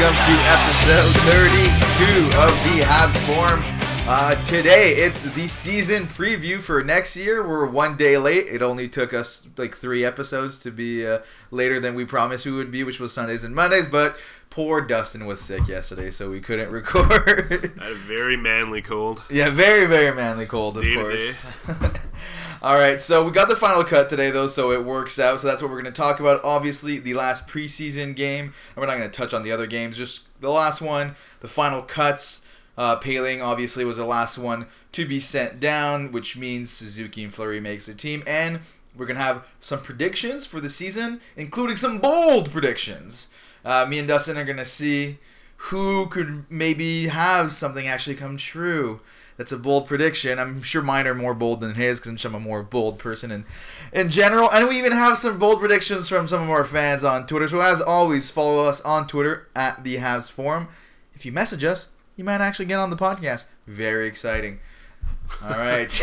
welcome to episode 32 of the Habs Forum. Uh, today, it's the season preview for next year. We're one day late. It only took us like three episodes to be uh, later than we promised we would be, which was Sundays and Mondays. But poor Dustin was sick yesterday, so we couldn't record. I had a very manly cold. yeah, very, very manly cold, of Day course. All right, so we got the final cut today, though, so it works out. So that's what we're going to talk about. Obviously, the last preseason game, and we're not going to touch on the other games. Just the last one, the final cuts. Uh, Poehling obviously was the last one to be sent down, which means Suzuki and Fleury makes the team, and we're gonna have some predictions for the season, including some bold predictions. Uh, me and Dustin are gonna see who could maybe have something actually come true. That's a bold prediction. I'm sure mine are more bold than his because I'm a more bold person in, in general. And we even have some bold predictions from some of our fans on Twitter. So as always, follow us on Twitter at the Habs Forum. If you message us, you might actually get on the podcast. Very exciting. All right.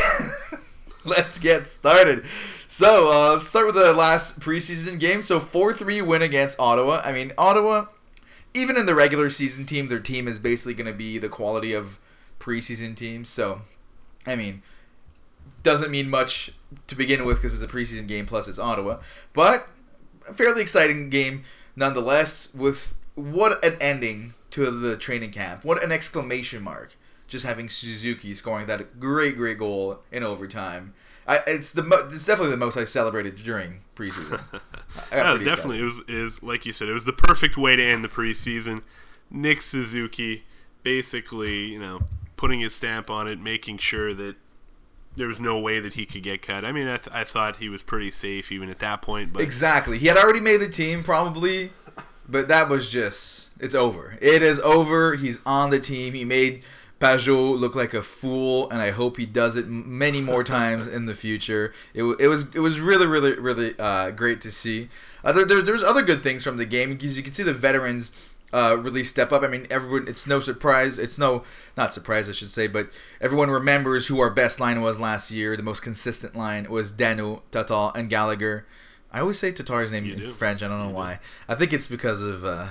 let's get started. So, uh, let's start with the last preseason game. So, 4 3 win against Ottawa. I mean, Ottawa, even in the regular season team, their team is basically going to be the quality of preseason teams. So, I mean, doesn't mean much to begin with because it's a preseason game plus it's Ottawa. But a fairly exciting game nonetheless, with what an ending to the training camp. What an exclamation mark. Just having Suzuki scoring that great, great goal in overtime. I, it's the mo- it's definitely the most I celebrated during preseason. Yeah, it definitely it was is like you said, it was the perfect way to end the preseason. Nick Suzuki basically, you know, putting his stamp on it, making sure that there was no way that he could get cut. I mean, I, th- I thought he was pretty safe even at that point, but Exactly. He had already made the team, probably, but that was just. It's over. It is over. He's on the team. He made Pajot look like a fool, and I hope he does it many more times in the future. It, w- it was it was really really really uh, great to see. Uh, there, there there's other good things from the game because you can see the veterans uh, really step up. I mean, everyone. It's no surprise. It's no not surprise, I should say, but everyone remembers who our best line was last year. The most consistent line was Danault, Tatar, and Gallagher. I always say Tatar's name You in do. French. I don't know You do. why. I think it's because of uh,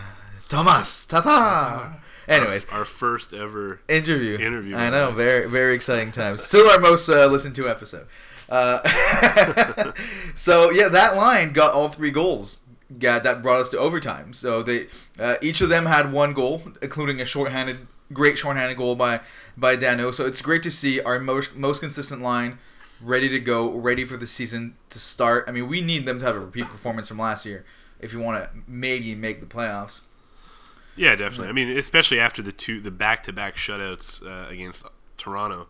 Tomas Tatar. Anyways, our, our first ever interview. Interview, I know, very very exciting time. Still our most uh, listened to episode. Uh, so yeah, that line got all three goals. Got that brought us to overtime. So they uh, each of them had one goal, including a shorthanded, great shorthanded goal by by Danault. So it's great to see our most most consistent line ready to go, ready for the season to start. I mean, we need them to have a repeat performance from last year if you want to maybe make the playoffs. Yeah, definitely. I mean, especially after the two the back-to-back shutouts uh, against Toronto.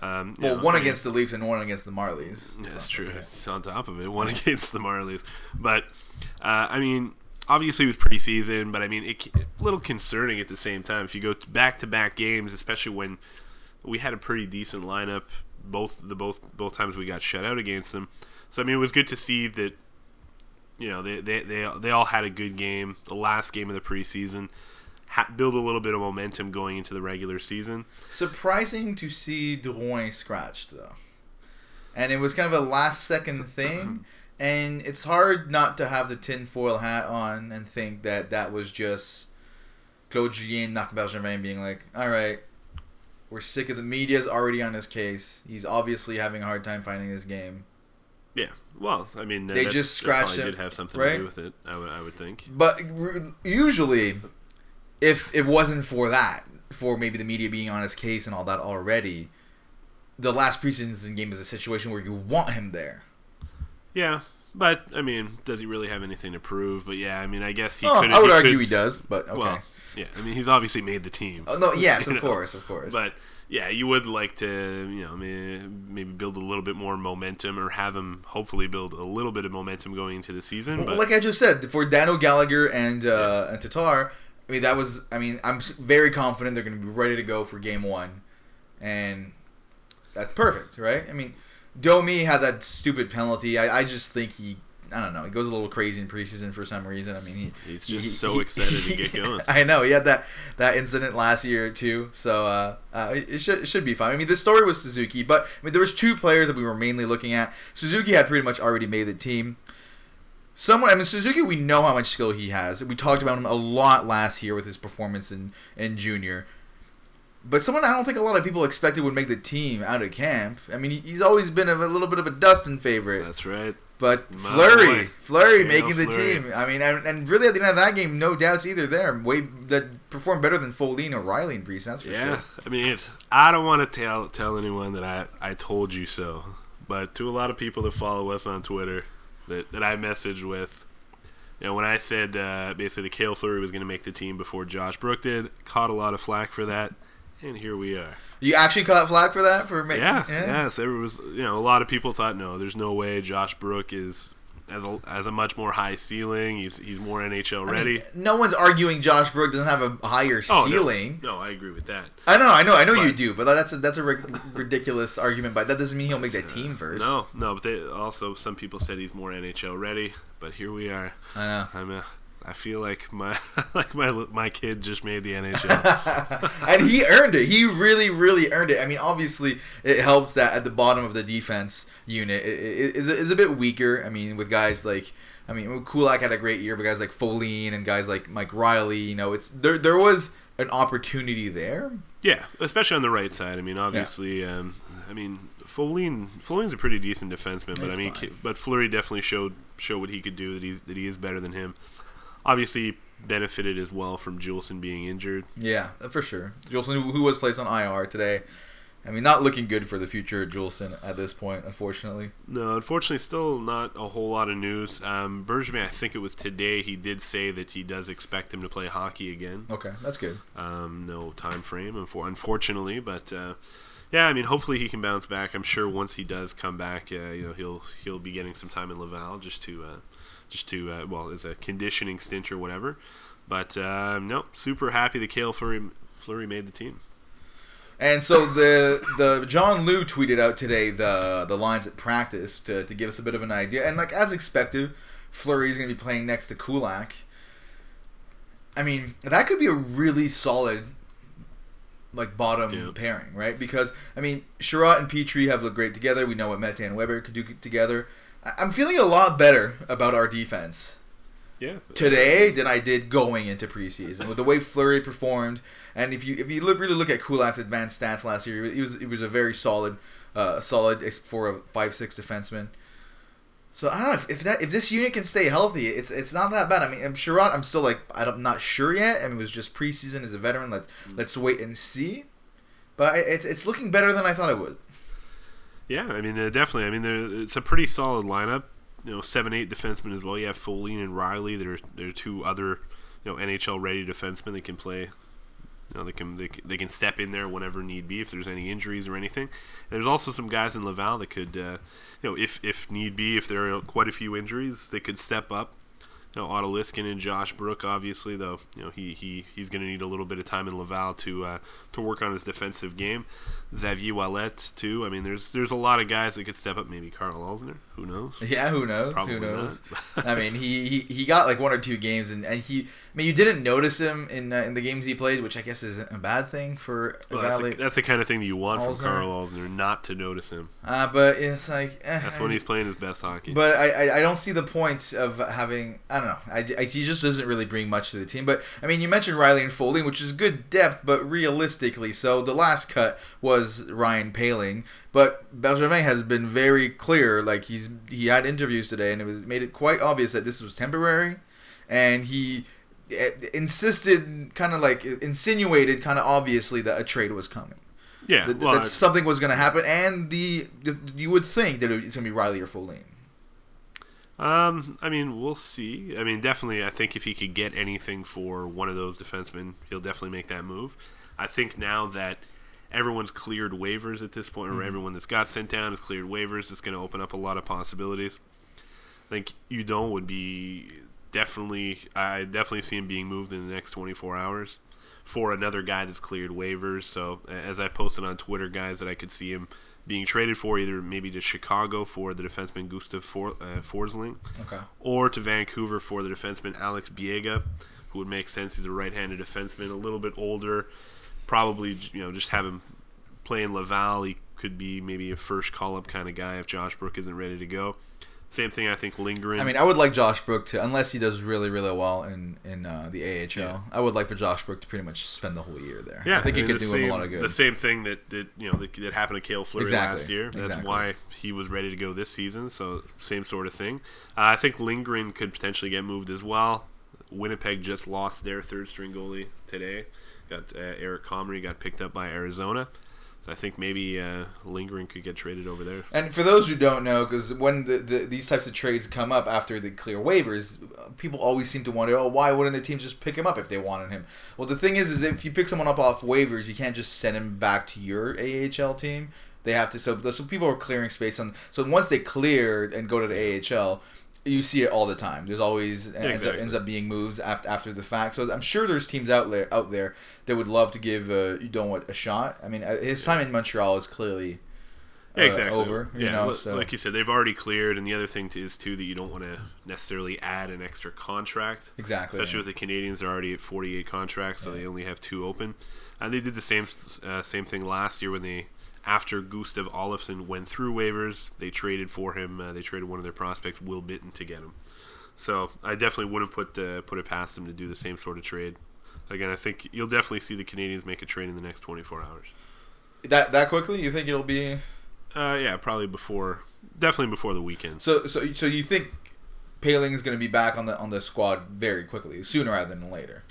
Um, Well, know, one I mean- against the Leafs and one against the Marlies. That's true. It's on top of it, one against the Marlies. But uh, I mean, obviously it was preseason, but I mean, it a little concerning at the same time. If you go back to back games, especially when we had a pretty decent lineup, both the both both times we got shut out against them. So I mean, it was good to see that. You know, they they they, they all had a good game. The last game of the preseason. Ha- build a little bit of momentum going into the regular season. Surprising to see Drouin scratched though, and it was kind of a last second thing. And it's hard not to have the tinfoil hat on and think that that was just Claude Julien, Marc Bergevin being like, "All right, we're sick of the media's already on his case. He's obviously having a hard time finding his game." Yeah, well, I mean, They that- just that scratched him, Did have something right? to do with it. I would I would think. But usually, if it wasn't for that, for maybe the media being on his case and all that already, the last preseason game is a situation where you want him there. Yeah, but I mean, does he really have anything to prove? But yeah, I mean, I guess he Oh, could. I would he argue could- he does, but okay. Well, yeah, I mean, he's obviously made the team. oh, no, yes, of know, course, of course. But yeah, you would like to, you know, may- maybe build a little bit more momentum, or have him hopefully build a little bit of momentum going into the season. Well, But like I just said, for Daniel Gallagher and uh, and Tatar, I mean that was. I mean, I'm very confident they're going to be ready to go for game one, and that's perfect, right? I mean, Domi had that stupid penalty. I, I just think he. I don't know. He goes a little crazy in preseason for some reason. I mean, he, He's just he- so he- excited to get going. I know he had that that incident last year too. So uh, uh, it should it should be fine. I mean, the story was Suzuki, but I mean there was two players that we were mainly looking at. Suzuki had pretty much already made the team. Someone, I mean, Suzuki, we know how much skill he has. We talked about him a lot last year with his performance in, in junior. But someone I don't think a lot of people expected would make the team out of camp. I mean, he's always been a, a little bit of a Dustin favorite. That's right. But My Fleury, boy. Fleury Yeah, making the team. I mean, and, and really at the end of that game, no doubts either there. Way that performed better than Folin or Reilly in preseason. That's for Yeah, sure. I mean, it, I don't want to tell tell anyone that I, I told you so, but to a lot of people that follow us on Twitter, that, that I messaged with, you know, when I said uh, basically the Cale Fleury was going to make the team before Josh Brook did, caught a lot of flack for that, and here we are. You actually caught flack for that for making. Yeah, yeah. yes, there was you know a lot of people thought no, there's no way Josh Brook is as a as a much more high ceiling. He's he's more NHL I mean, ready. no one's arguing Josh Brook doesn't have a higher Oh, no. ceiling. No, I agree with that. I know, I know, I know you do, but that's a that's a ridiculous argument. But that doesn't mean he'll make that team first. No, no, but they, also some people said he's more NHL ready. But here we are. I know. I'm a, I feel like my like my my kid just made the NHL. and he earned it. He really, really earned it. I mean, obviously, it helps that at the bottom of the defense unit it, it, is, is a bit weaker. I mean, with guys like, I mean, Kulak had a great year, but guys like Folin and guys like Mike Reilly, you know, it's there. There was an opportunity there. yeah, especially on the right side. I mean, obviously, um, I mean, Folin Folin's a pretty decent defenseman, but I mean, fine. But Fleury definitely showed showed what he could do. That he's that he is better than him. Obviously, benefited as well from Juulsen being injured. Yeah, for sure. Juulsen, who was placed on IR today. I mean, not looking good for the future of Juulsen at this point, unfortunately. No, unfortunately, still not a whole lot of news. Um, Bergevin, I think it was today, he did say that he does expect him to play hockey again. Okay, that's good. Um, no time frame, unfor- unfortunately, but uh, yeah, I mean, hopefully he can bounce back. I'm sure once he does come back, uh, you know, he'll he'll be getting some time in Laval just to uh, just to uh, well, as a conditioning stint or whatever. But um, no, super happy that Cale Fleury, Fleury made the team. And so the the John Lu tweeted out today the the lines at practice to, to give us a bit of an idea. And like as expected, Fleury's going to be playing next to Kulak. I mean, that could be a really solid like bottom Yeah. pairing, right? Because I mean, Chiarot and Petry have looked great together. We know what Mete and Weber could do together. I'm feeling a lot better about our defense Yeah, today than I did going into preseason with the way Fleury performed. And if you if you look, really look at Kulak's advanced stats last year, he was he was a very solid, uh, solid for a five six defenseman. So I don't know if, if that if this unit can stay healthy, it's it's not that bad. I mean, I'm sure I'm still like I'm not sure yet. I mean, it was just preseason as a veteran. Let let's wait and see. But it's it's looking better than I thought it would. Yeah, I mean, uh, definitely. I mean, it's a pretty solid lineup. You know, seven, eight defensemen as well. You have Folin and Reilly. There, there are two other, you know, NHL ready defensemen that can play. You know, they can they, they can step in there whenever need be if there's any injuries or anything. And there's also some guys in Laval that could, uh, you know, if if need be, if there are quite a few injuries, they could step up. You know, Otto Leskinen and Josh Brook, obviously, though, you know, he, he he's going to need a little bit of time in Laval to uh, to work on his defensive game. Xavier Ouellet, too. I mean, there's there's a lot of guys that could step up. Maybe Karl Alzner. Who knows? Yeah, who knows? Probably who knows? I mean, he, he, he got like one or two games, and, and he. I mean, you didn't notice him in uh, in the games he played, which I guess isn't a bad thing for Well, that's, the, that's the kind of thing that you want Alzner. from Karl Alzner, not to notice him. Uh, but it's like. Eh, That's when he's playing his best hockey. But I, I, I don't see the point of having I don't know I, I- he just doesn't really bring much to the team. But I mean you mentioned Reilly and Folin, which is good depth, but realistically, so the last cut was Ryan Poehling, but Bergevin has been very clear. Like he's he had interviews today, and it was made it quite obvious that this was temporary, and he eh, insisted, kind of like insinuated, kind of obviously that a trade was coming. yeah, That, well, that something was going to happen, and the, the you would think that it's going to be Reilly or Folin. Um, I mean, we'll see. I mean, definitely, I think if he could get anything for one of those defensemen, he'll definitely make that move. I think now that everyone's cleared waivers at this point, or everyone that's got sent down has cleared waivers, it's going to open up a lot of possibilities. I think Hudon would be definitely, I definitely see him being moved in the next 24 hours for another guy that's cleared waivers. So, as I posted on Twitter, guys, that I could see him being traded for either maybe to Chicago for the defenseman Gustav For, uh, Forsling Okay. or to Vancouver for the defenseman Alex Biega, who would make sense. He's a right-handed defenseman, a little bit older. Probably, you know, just have him play in Laval. He could be maybe a first call-up kind of guy if Josh Brook isn't ready to go. Same thing, I think, Lindgren. I mean, I would like Josh Brook to, unless he does really, really well in in uh, the AHL. Yeah. I would like for Josh Brook to pretty much spend the whole year there. yeah, I think I he mean, could the do same, him a lot of good. The same thing that, that you know that, that happened to Cale Fleury Exactly, last year. That's exactly. why he was ready to go this season. So same sort of thing. Uh, I think Lindgren could potentially get moved as well. Winnipeg just lost their third string goalie today. Got uh, Eric Comrie got picked up by Arizona. I think maybe uh, Lindgren could get traded over there. And for those who don't know, because when the, the, these types of trades come up after the clear waivers, people always seem to wonder, oh, why wouldn't a team just pick him up if they wanted him? Well, the thing is, is if you pick someone up off waivers, you can't just send him back to your AHL team. They have to. So, so people are clearing space on. So once they clear and go to the AHL, you see it all the time. There's always ends, up, ends up being moves after after the fact. So I'm sure there's teams out there out there that would love to give uh, you don't want a shot. I mean, uh, his time in Montreal is clearly uh, Yeah, exactly. over. You yeah, know, so like you said, they've already cleared, and the other thing is too that you don't want to necessarily add an extra contract. exactly. Especially with the Canadiens, they're already at 48 contracts, so they only have two open. And they did the same uh, same thing last year when they, after Gustav Olofsson went through waivers, they traded for him. Uh, they traded one of their prospects, Will Bitten, to get him. So I definitely wouldn't put uh, put it past them to do the same sort of trade. Again, I think you'll definitely see the Canadiens make a trade in the next 24 hours. that that quickly? You think it'll be Uh, yeah, probably before, definitely before the weekend. so? So so you think Poehling is going to be back on the on the squad very quickly, sooner rather than later?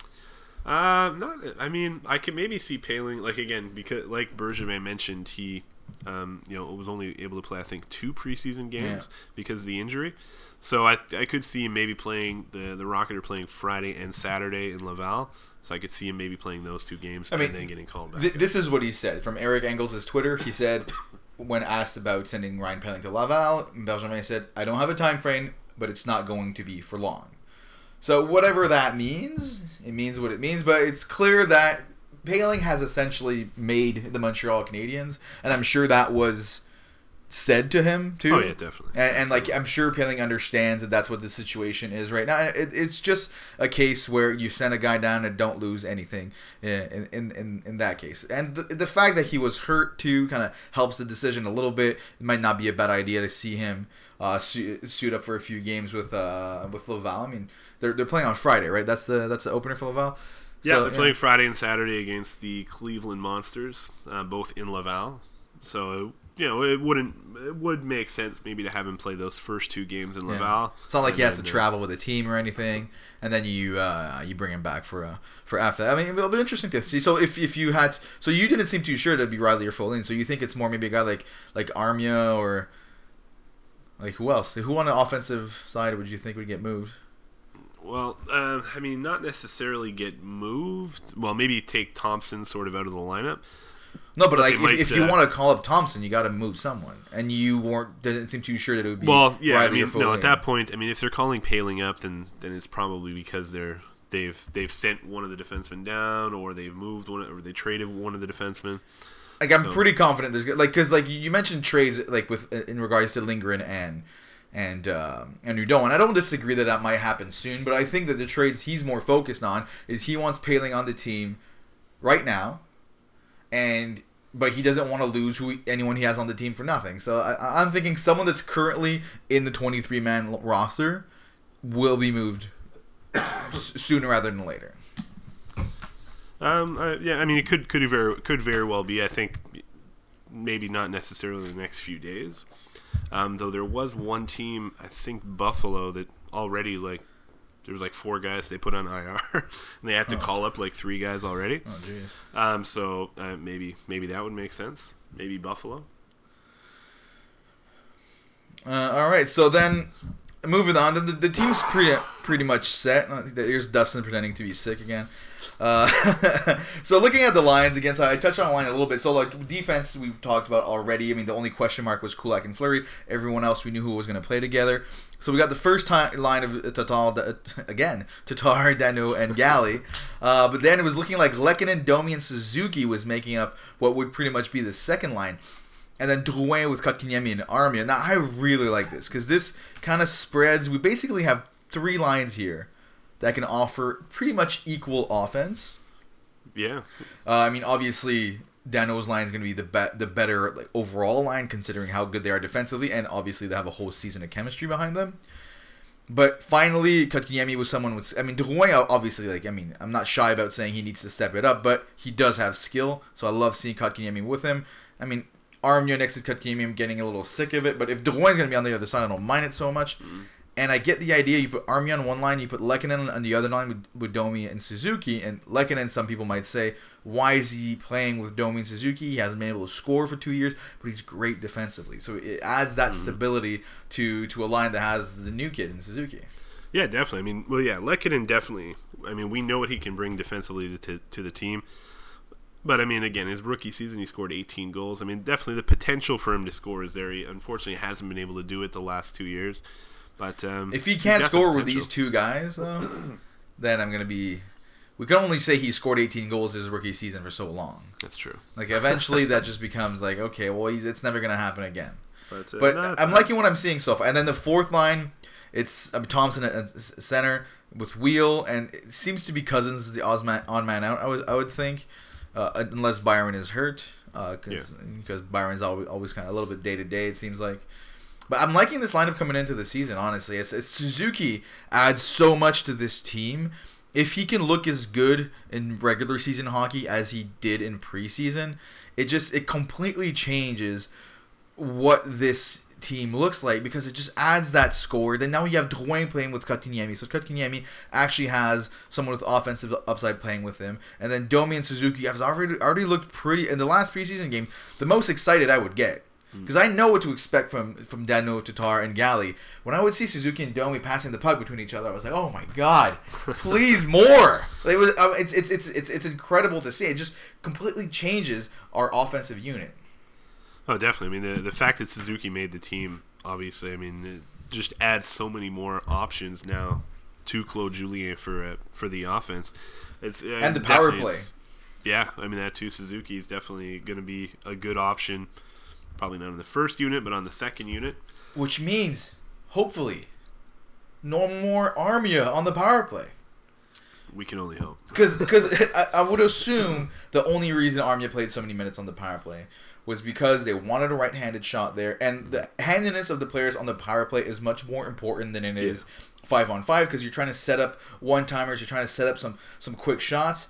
Uh, not. I mean, I could maybe see Poehling like again because like Bergevin mentioned, he, um, you know, was only able to play I think two preseason games because of the injury. So I, I could see him maybe playing the the Rocket are playing Friday and Saturday in Laval. So I could see him maybe playing those two games I mean, and then getting called back. Th- this is what he said from Eric Engels' Twitter. He said, when asked about sending Ryan Poehling to Laval, Bergevin said, "I don't have a time frame, but it's not going to be for long." So whatever that means, it means what it means. But it's clear that Poehling has essentially made the Montreal Canadiens, and I'm sure that was said to him too. oh yeah, definitely. And, and like I'm sure Poehling understands that that's what the situation is right now. It, it's just a case where you send a guy down and don't lose anything in in, in, in that case. And the, the fact that he was hurt too kind of helps the decision a little bit. It might not be a bad idea to see him uh, suit, suit up for a few games with uh, with Laval. I mean, they're, they're playing on Friday, right? That's the that's the opener for Laval. Yeah, So, they're playing Friday and Saturday against the Cleveland Monsters, uh, both in Laval. So you know, it wouldn't it would make sense maybe to have him play those first two games in Yeah. Laval. It's not like he has to travel with a team or anything, and then you uh, you bring him back for uh, for after that. I mean, it'll be interesting to see. So if, if you had, so you didn't seem too sure to be Reilly or Folin. So you think it's more maybe a guy like like Armia or like who else? Who on the offensive side would you think would get moved? Well, uh, I mean, not necessarily get moved. Well, maybe take Thompson sort of out of the lineup. No, but like if, might, if you uh, want to call up Thompson, you got to move someone, and you weren't didn't seem too sure that it would be Well, yeah, I Reilly or mean, no. At that point, I mean, if they're calling Poehling up, then then it's probably because they're they've they've sent one of the defensemen down, or they've moved one, or they traded one of the defensemen. Like I'm So- pretty confident there's like because like you mentioned trades like with in regards to Lindgren and and um, and Hudon. And I don't disagree that that might happen soon, but I think that the trades he's more focused on is he wants Poehling on the team right now, and but he doesn't want to lose who anyone he has on the team for nothing. So I, I'm thinking someone that's currently in the 23 man roster will be moved sooner rather than later. Um, uh, yeah, I mean, it could could very could very well be. I think maybe not necessarily the next few days. Um, though there was one team, I think Buffalo, that already like there was like four guys they put on IR, and they had to call up like three guys already. Oh jeez. Um, so uh, maybe maybe that would make sense. Maybe Buffalo. Uh, all right, so then moving on, the, the, team's pretty pretty much set. Uh, Here's Dustin pretending to be sick again. Uh, so looking at the lines again, so I touched on line a little bit. So like defense, we've talked about already. I mean, the only question mark was Kulak and Fleury. Everyone else we knew who was going to play together. So we got the first time line of Tatar again, Tatar, Danault, and Galley. Uh, but then it was looking like Lehkonen, Domi, and Suzuki was making up what would pretty much be the second line and then Drouin with Kotkaniemi and Armia. Now I really like this because this kind of spreads. We basically have three lines here that can offer pretty much equal offense. Yeah, Uh, I mean, obviously Danault's line is going to be the be- the better like, overall line, considering how good they are defensively, and obviously they have a whole season of chemistry behind them. But finally, Kotkaniemi was someone with. I mean, Drouin obviously, like, I mean, I'm not shy about saying he needs to step it up, but he does have skill, so I love seeing Kotkaniemi with him. I mean, Armia next to Kotkaniemi, I'm getting a little sick of it, but if Drouin's going to be on the other side, I don't mind it so much. Mm-hmm. And I get the idea. You put Armia on one line, you put Lehkonen on the other line with, with Domi and Suzuki. And Lehkonen, some people might say, why is he playing with Domi and Suzuki? He hasn't been able to score for two years, but he's great defensively. So it adds that mm-hmm. stability to to a line that has the new kid in Suzuki. Yeah, definitely. I mean, well, yeah, Lehkonen definitely. I mean, we know what he can bring defensively to, to, to the team. But I mean, again, his rookie season, he scored 18 goals. I mean, definitely the potential for him to score is there. He unfortunately hasn't been able to do it the last two years. But um, if he can't score with these two guys, though, then I'm gonna be. We can only say he scored 18 goals his rookie season for so long. That's true. Like eventually, that just becomes like okay, well, it's never gonna happen again. But, uh, but I'm liking what I'm seeing so far. And then the fourth line, it's mean, Thompson at center with Weal, and it seems to be Cousins the on man out. I was I would think, uh, unless Byron is hurt, because uh, yeah. because Byron's always always kind of a little bit day to day. It seems like. But I'm liking this lineup coming into the season. Honestly, it's, it's Suzuki adds so much to this team. If he can look as good in regular season hockey as he did in preseason, it just it completely changes what this team looks like because it just adds that score. Then now you have Drouin playing with Kotkaniemi. So Kotkaniemi actually has someone with offensive upside playing with him. And then Domi and Suzuki have already already looked pretty in the last preseason game. The most excited I would get because I know what to expect from from Danault, Tatar, and Galley. When I would see Suzuki and Domi passing the puck between each other, I was like, "Oh my god, please more!" It was uh, it's, it's it's it's it's incredible to see. It just completely changes our offensive unit. Oh, definitely. I mean, the the fact that Suzuki made the team, obviously, I mean, it just adds so many more options now to Claude Julien for uh, for the offense. It's uh, and the power play. Yeah, I mean that too. Suzuki is definitely going to be a good option Probably not on the first unit, but on the second unit. Which means, hopefully, no more Armia on the power play. We can only hope. Because because I, I would assume the only reason Armia played so many minutes on the power play was because they wanted a right-handed shot there, and the handedness of the players on the power play is much more important than it is five on five because you're trying to set up one timers, you're trying to set up some some quick shots.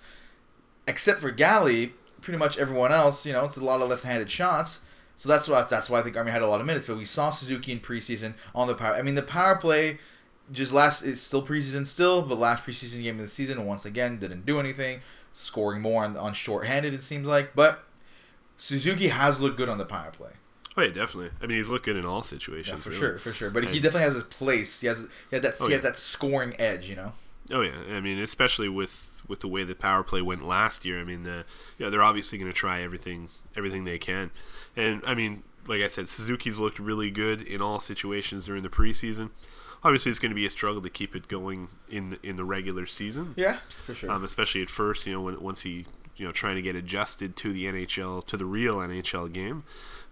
Except for Galley, pretty much everyone else, you know, it's a lot of left-handed shots. So that's why that's why I think Army had a lot of minutes. But we saw Suzuki in preseason on the power. I mean, the power play just last it's still preseason still, but last preseason game of the season once again didn't do anything, scoring more on on shorthanded it seems like. But Suzuki has looked good on the power play. Oh yeah, definitely. I mean, he's looked good in all situations. Yeah, for really. sure, for sure. But and, he definitely has his place. He has he, that oh, he has that scoring edge, you know. Oh yeah, I mean, especially with with the way the power play went last year. I mean, the, yeah, they're obviously going to try everything everything they can, and I mean, like I said, Suzuki's looked really good in all situations during the preseason. Obviously, it's going to be a struggle to keep it going in the, in the regular season. Yeah, for sure. Um, especially at first, you know, when once he you know trying to get adjusted to the NHL to the real NHL game.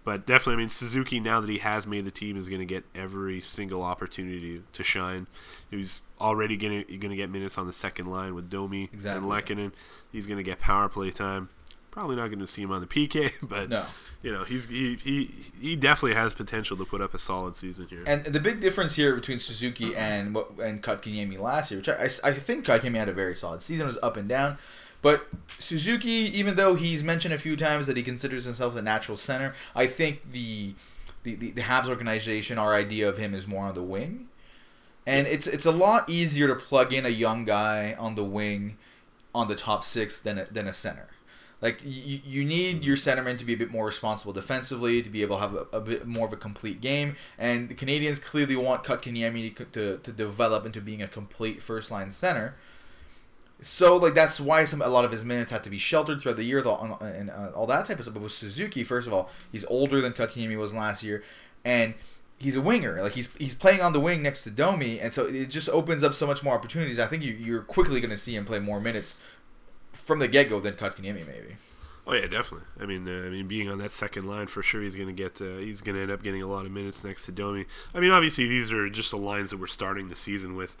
But definitely, I mean, Suzuki now that he has made the team is going to get every single opportunity to shine. He's already going to get minutes on the second line with Domi exactly. and Lehkonen. He's going to get power play time. Probably not going to see him on the PK, but no. you know he's he, he he definitely has potential to put up a solid season here. And the big difference here between Suzuki and and Kotkaniemi last year, which I, I, I think Kotkaniemi had a very solid season, it was up and down. But Suzuki, even though he's mentioned a few times that he considers himself a natural center, I think the the, the, the Habs organization, our idea of him is more on the wing. And it's it's a lot easier to plug in a young guy on the wing on the top six than a, than a center. Like you, you need your centerman to be a bit more responsible defensively, to be able to have a, a bit more of a complete game. And the Canadiens clearly want Kotkaniemi to, to, to develop into being a complete first line center. So like that's why some a lot of his minutes had to be sheltered throughout the year, and uh, all that type of stuff. But with Suzuki, first of all, he's older than Kotkaniemi was last year, and he's a winger. Like he's he's playing on the wing next to Domi, and so it just opens up so much more opportunities. I think you you're quickly going to see him play more minutes from the get go than Kotkaniemi maybe. Oh yeah, definitely. I mean, uh, I mean, being on that second line for sure, he's going to get uh, he's going to end up getting a lot of minutes next to Domi. I mean, obviously these are just the lines that we're starting the season with.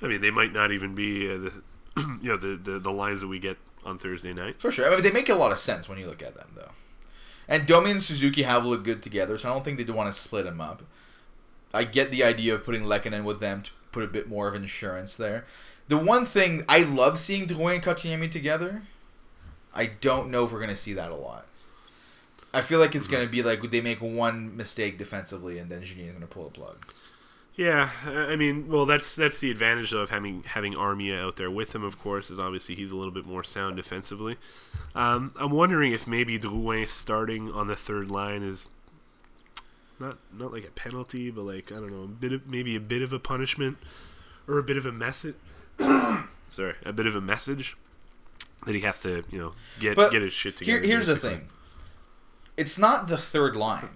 I mean, they might not even be uh, the you know the, the the lines that we get on Thursday night. For sure. I mean, they make a lot of sense when you look at them, though. And Domi and Suzuki have looked good together, so I don't think they'd want to split them up. I get the idea of putting Lehkonen with them to put a bit more of insurance there. The one thing I love seeing Drouin and Kotkaniemi together, I don't know if we're going to see that a lot. I feel like it's mm-hmm. going to be like they make one mistake defensively and then Julien's going to pull a plug. Yeah, I mean, well, that's that's the advantage though, of having having Armia out there with him. Of course, is obviously he's a little bit more sound defensively. Um, I'm wondering if maybe Drouin starting on the third line is not not like a penalty, but like I don't know, a bit of maybe a bit of a punishment or a bit of a message. sorry, a bit of a message that he has to you know get But get his shit together. Here, here's the thing. It's not the third line.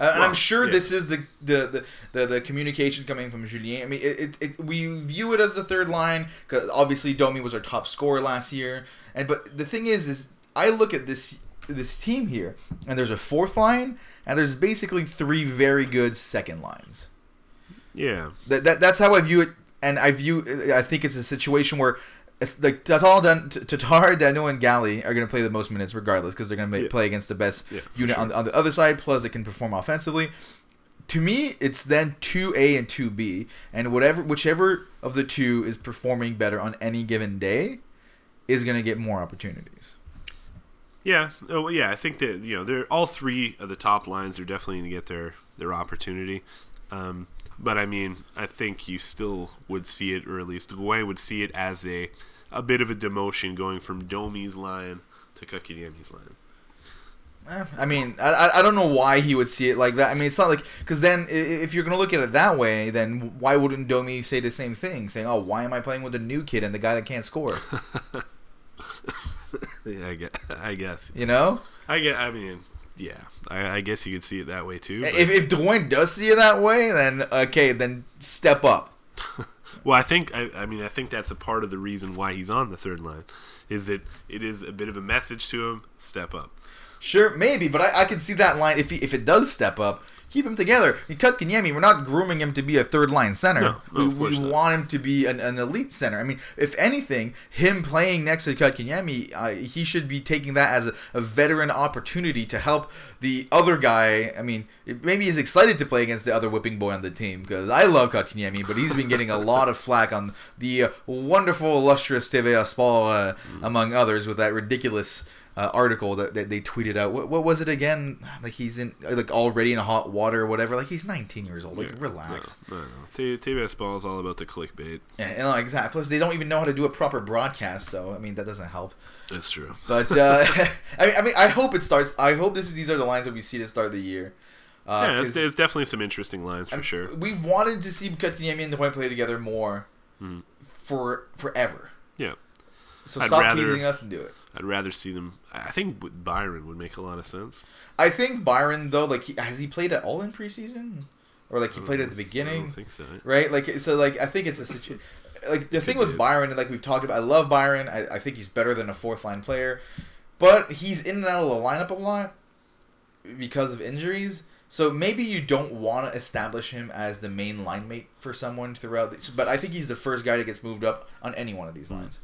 Uh, and Well, I'm sure yeah. this is the, the, the, the, the communication coming from Julien. I mean, it, it, it, we view it as the third line because obviously Domi was our top scorer last year. And but the thing is, is I look at this this team here, and there's a fourth line, and there's basically three very good second lines. Yeah, That, that that's how I view it, and I view I think it's a situation where it's like Tatar, Dan, Tatar, Daniel, and Galley are going to play the most minutes regardless because they're going to Yeah. play against the best Yeah, unit sure. on, the, on the other side. Plus, it can perform offensively. To me, it's then two A and two B, and whatever whichever of the two is performing better on any given day is going to get more opportunities. Yeah, oh yeah. I think that you know they're all three of the top lines are definitely going to get their their opportunity. Um, but I mean, I think you still would see it, or at least Drouin would see it as a a bit of a demotion going from Domi's line to Kotkaniemi's line. Eh, I mean, I, I- I don't know why he would see it like that. I mean, it's not like because then if you're gonna look at it that way, then why wouldn't Domi say the same thing, saying, "Oh, why am I playing with the new kid and the guy that can't score?" Yeah, I guess. I guess. You know, I get. I mean, yeah. I, I guess you could see it that way too. but- if if Drouin does see it that way, then okay, then step up. Well, I think I, I mean I think that's a part of the reason why he's on the third line, is that it is a bit of a message to him. Step up. Sure, maybe, but I, I can see that line if he, if it does step up. Keep him together. You Kotkaniemi. We're not grooming him to be a third line center. No, no, we we want him to be an, an elite center. I mean, if anything, him playing next to Kotkaniemi, uh, he should be taking that as a, a veteran opportunity to help the other guy. I mean, maybe he's excited to play against the other whipping boy on the team because I love Kotkaniemi, but he's been getting a lot of flack on the uh, wonderful, illustrious TVA Sports, uh, Mm. among others, with that ridiculous uh, article that, that they tweeted out. What, what was it again? Like he's in like already in hot water or whatever. Like he's 19 years old. Like Yeah, relax. No, no, no. T- TBS ball is all about the clickbait. And, and like, exactly. Plus, they don't even know how to do a proper broadcast. So I mean, that doesn't help. That's true. But uh, I mean, I mean, I hope it starts. I hope this is, these are the lines that we see to start the year. Uh, yeah, it's definitely some interesting lines for I'm- sure. We've wanted to see Kotkaniemi and Drouin play together more Mhm. for forever. Yeah, So I'd stop rather- teasing us and do it. I'd rather see them. I I think Byron would make a lot of sense. I think Byron though, like, he, has he played at all in preseason, or like he played at the I beginning? don't think so. right? Like so, like I think it's a situation. Like the thing with be. Byron, and like we've talked about, I love Byron. I, I think he's better than a fourth line player, but he's in and out of the lineup a lot because of injuries. So maybe you don't want to establish him as the main line mate for someone throughout. The, but I think he's the first guy that gets moved up on any one of these hmm. lines.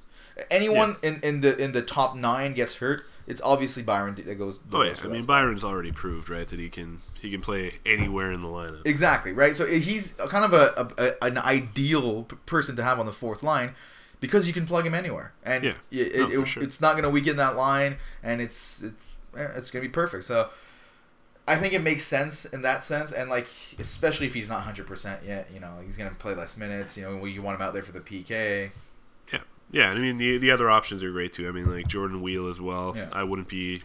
Anyone in, in the in the top nine gets hurt, it's obviously Byron that goes. that Oh yeah, goes I mean spot. Byron's already proved right that he can he can play anywhere in the lineup. Exactly right. So he's kind of a, a, an ideal p- person to have on the fourth line because you can plug him anywhere, and Yeah. it, No, it- sure. it's not going to weaken that line, and it's it's eh, it's going to be perfect. So I think it makes sense in that sense, and like especially if he's not hundred percent yet, you know, he's going to play less minutes. You know, you want him out there for the PK. Yeah. I mean the the other options are great too. I mean like Jordan Weal as well. Yeah. I wouldn't be,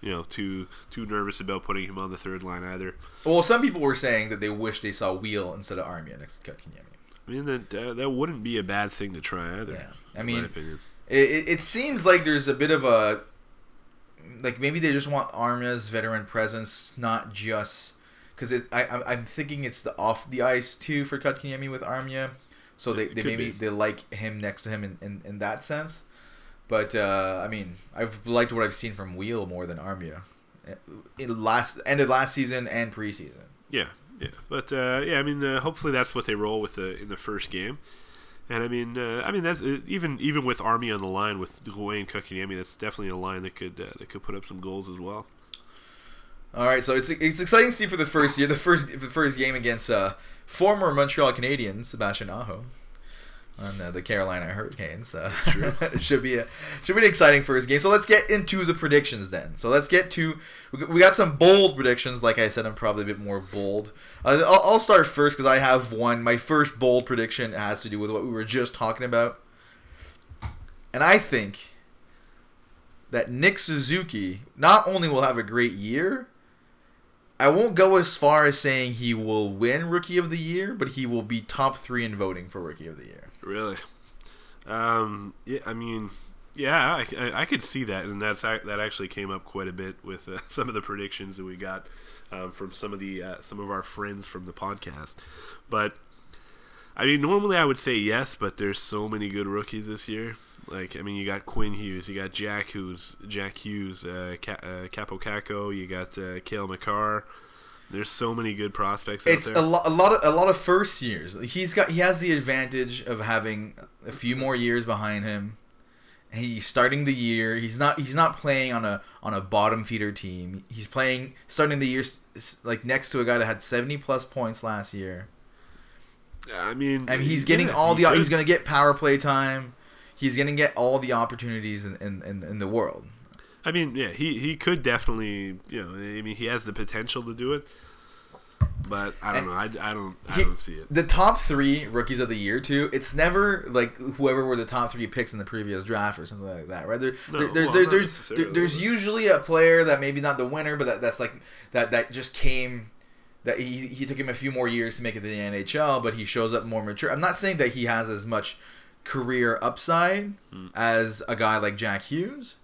you know, too too nervous about putting him on the third line either. Well, some people were saying that they wish they saw Weal instead of Armia next to Kotkaniemi. I mean that that, that wouldn't be a bad thing to try either. Yeah. I in mean, my opinion. It, it, seems like there's a bit of a like maybe they just want Armia's veteran presence, not just because I I'm, I'm thinking it's the off the ice too for Kotkaniemi with Armia, so they, they maybe be. they like him next to him in, in, in that sense. But uh, I mean, I've liked what I've seen from Weal more than Armia, in last ended last season and preseason. Yeah, yeah. But uh, yeah, I mean, uh, hopefully that's what they roll with the in the first game. And I mean, uh, I mean that's uh, even even with Army on the line with Gawain cooking. I mean, that's definitely a line that could uh, that could put up some goals as well. All right, so it's it's exciting to see for the first year, the first the first game against uh, former Montreal Canadiens, Sebastian Aho, on uh, the Carolina Hurricanes. Uh, That's true. it should be a should be an exciting first game. So let's get into the predictions then. So let's get to we got some bold predictions. Like I said, I'm probably a bit more bold. Uh, I'll, I'll start first because I have one. My first bold prediction has to do with what we were just talking about, and I think that Nick Suzuki not only will have a great year I won't go as far as saying he will win Rookie of the Year, but he will be top three in voting for Rookie of the Year. Really? Um, yeah, I mean, yeah, I, I, I, could see that, and that's that actually came up quite a bit with uh, some of the predictions that we got um, from some of the uh, some of our friends from the podcast. But I mean, normally I would say yes, but there's so many good rookies this year. Like, I mean, you got Quinn Hughes, you got Jack Hughes, Jack Hughes, uh, Ca- uh, Kaapo Kakko, you got uh, Cale Makar. There's so many good prospects. It's a, lo- a lot of a lot of first years. He's got he has the advantage of having a few more years behind him. He's starting the year. He's not he's not playing on a on a bottom feeder team. He's playing starting the year like next to a guy that had 70 plus points last year. I mean, and he's getting yeah, all the he he's going to get power play time. He's going to get all the opportunities in, in, in, in the world. I mean, yeah, he, he could definitely, you know, I mean, he has the potential to do it, but I don't and know. I, I don't I he, don't see it. The top three rookies of the year too. It's never like whoever were the top three picks in the previous draft or something like that, right? There, no, there, there, well, there's there, there's usually a player that maybe not the winner, but that, that's like that that just came that he, he took him a few more years to make it to the NHL, but he shows up more mature. I'm not saying that he has as much career upside mm. as a guy like Jack Hughes,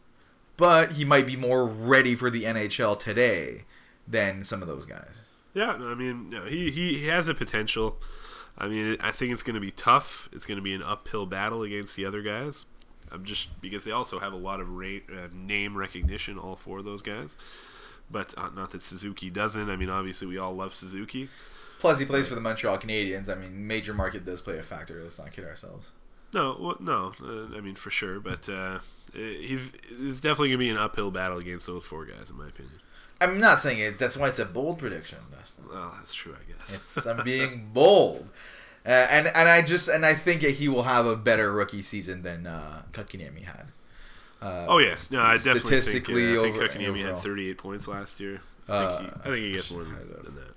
but he might be more ready for the NHL today than some of those guys. Yeah, I mean, he, he has a potential. I mean, I think it's going to be tough. It's going to be an uphill battle against the other guys. I'm just because they also have a lot of rate, uh, name recognition, all four of those guys but uh, not that Suzuki doesn't. I mean, obviously we all love Suzuki. Plus, he plays for the Montreal Canadiens. I mean, major market does play a factor. Let's not kid ourselves. No, well, no. Uh, I mean, for sure, but uh, he's it's definitely gonna be an uphill battle against those four guys, in my opinion. I'm not saying it. That's why it's a bold prediction, Dustin. Well, that's true, I guess. It's I'm being bold, uh, and and I just and I think he will have a better rookie season than uh, had. Uh, oh yes, no, I definitely think, uh, I think Kotkaniemi had 38 points last year. I think, he, uh, I think he gets more than, than, that.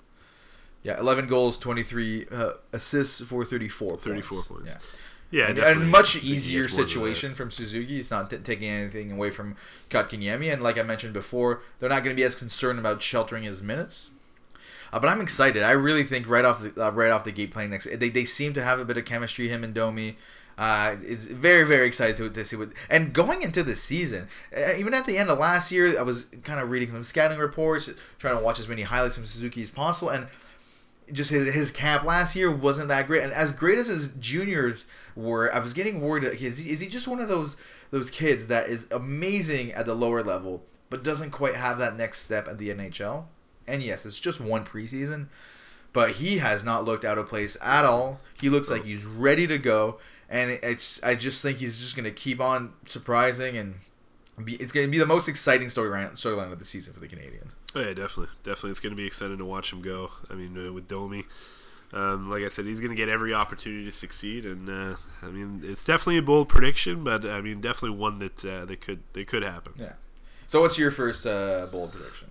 Yeah, 11 goals, 23 uh, assists for 34 34 points. points. Yeah. Yeah, and, and much easier situation from Suzuki. It's not t- taking anything away from Kotkaniemi, and like I mentioned before, they're not going to be as concerned about sheltering his minutes. Uh, but I'm excited. I really think right off the uh, right off the gate playing next, they, they seem to have a bit of chemistry. Him and Domi. Uh, it's very very excited to, to see what and going into the season uh, even at the end of last year i was kind of reading some scouting reports trying to watch as many highlights from suzuki as possible and just his, his camp last year wasn't that great. And as great as his juniors were i was getting worried is he, is he just one of those those kids that is amazing at the lower level but doesn't quite have that next step at the nhl and yes it's just one preseason but he has not looked out of place at all. He looks like he's ready to go. And it's I just think he's just going to keep on surprising and be, it's going to be the most exciting storyline storyline of the season for the Canadiens. Oh, yeah, definitely, definitely, it's going to be exciting to watch him go. I mean, uh, with Domi, um, like I said, he's going to get every opportunity to succeed, and uh, I mean, it's definitely a bold prediction, but I mean, definitely one that uh, that could that could happen. Yeah. So, what's your first uh, bold prediction?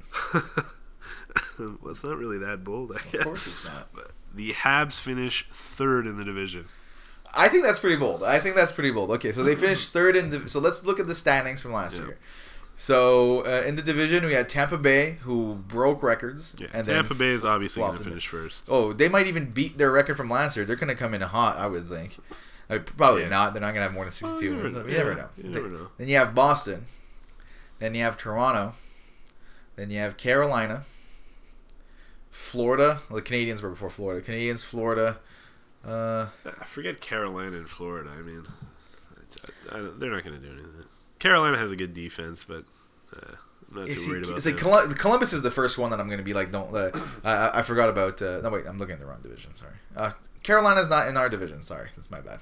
well, it's not really that bold. I guess. Of course, it's not. But the Habs finish third in the division. I think that's pretty bold. I think that's pretty bold. Okay, so they finished third in the. So let's look at the standings from last yeah. year. So uh, in the division, we had Tampa Bay, who broke records. Yeah, and Tampa Bay is obviously going to finish first. Oh, they might even beat their record from last year. They're going to come in hot, I would think. Uh, probably yeah. not. They're not going to have more than sixty-two. Well, you, never, you never know. You never know. Then you have Boston. Then you have Toronto. Then you have Carolina. Florida. Well, the Canadiens were before Florida. Canadiens, Florida. Uh, I forget Carolina and Florida. I mean, I, I, they're not going to do anything. Carolina has a good defense, but uh, not too see, worried about it's like that. Colum- Columbus is the first one that I'm going to be like, don't. Uh, I, I forgot about. Uh, no, wait, I'm looking at the wrong division. Sorry. Uh, Carolina's not in our division. Sorry, that's my bad.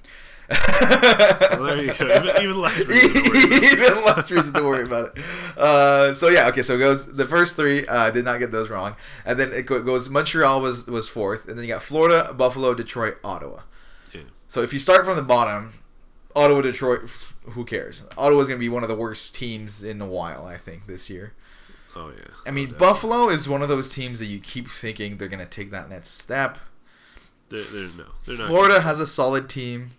Well, there you go. Even, even less reason to worry about it. Even less reason to worry about it. Uh, so yeah, okay. So it goes the first three. Uh, did not get those wrong, and then it goes. Montreal was was fourth, and then you got Florida, Buffalo, Detroit, Ottawa. Yeah. So if you start from the bottom, Ottawa, Detroit, who cares? Ottawa's going to be one of the worst teams in a while, I think, this year. Oh yeah. I oh, mean, No. Buffalo is one of those teams that you keep thinking they're going to take that next step. They're, no, they're not. Florida has a solid team.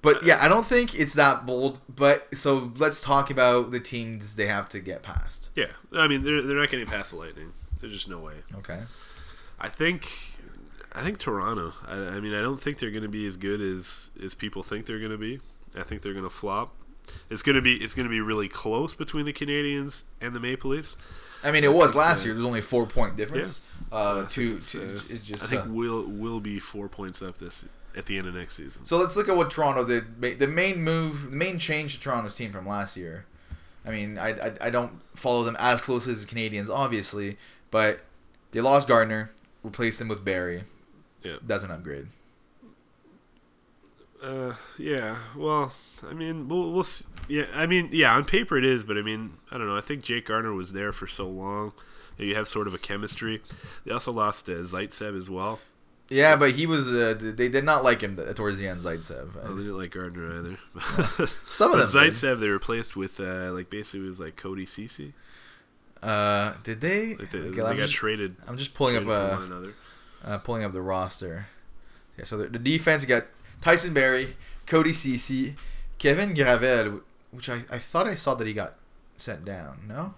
But uh, yeah, I don't think it's that bold. But so let's talk about the teams they have to get past. Yeah, I mean they're they're not getting past the Lightning. There's just no way. Okay. I think I think Toronto. I, I mean I don't think they're going to be as good as as people think they're going to be. I think they're going to flop. It's going to be it's going to be really close between the Canadiens and the Maple Leafs. I mean, it was last year. There's only a four point difference. Uh, I think two, it's, two- uh, just. I think uh, we'll will be four points up this at the end of next season. So let's look at what Toronto did. The main move, the main change to Toronto's team from last year. I mean, I, I, I don't follow them as closely as the Canadiens, obviously, but they lost Gardiner, replaced him with Barrie. Yeah. That's an upgrade. Uh, yeah. Well, I mean, we'll, we'll see. Yeah, I mean, yeah. On paper it is, but I mean, I don't know. I think Jake Gardiner was there for so long that you have sort of a chemistry. They also lost uh, Zaitsev as well. Yeah, but he was. Uh, they did not like him towards the end, Zaitsev. Oh, they didn't like Gardiner either. Some of them. did. Zaitsev they replaced with uh, like basically it was like Cody Cece. Uh, did they? Like they, Okay, they got just, traded. I'm just pulling up. Uh, one another. uh, pulling up the roster. Yeah, so the, the defense got Tyson Barrie, Cody Cece, Kevin Gravel, which I, I thought I saw that he got sent down. No.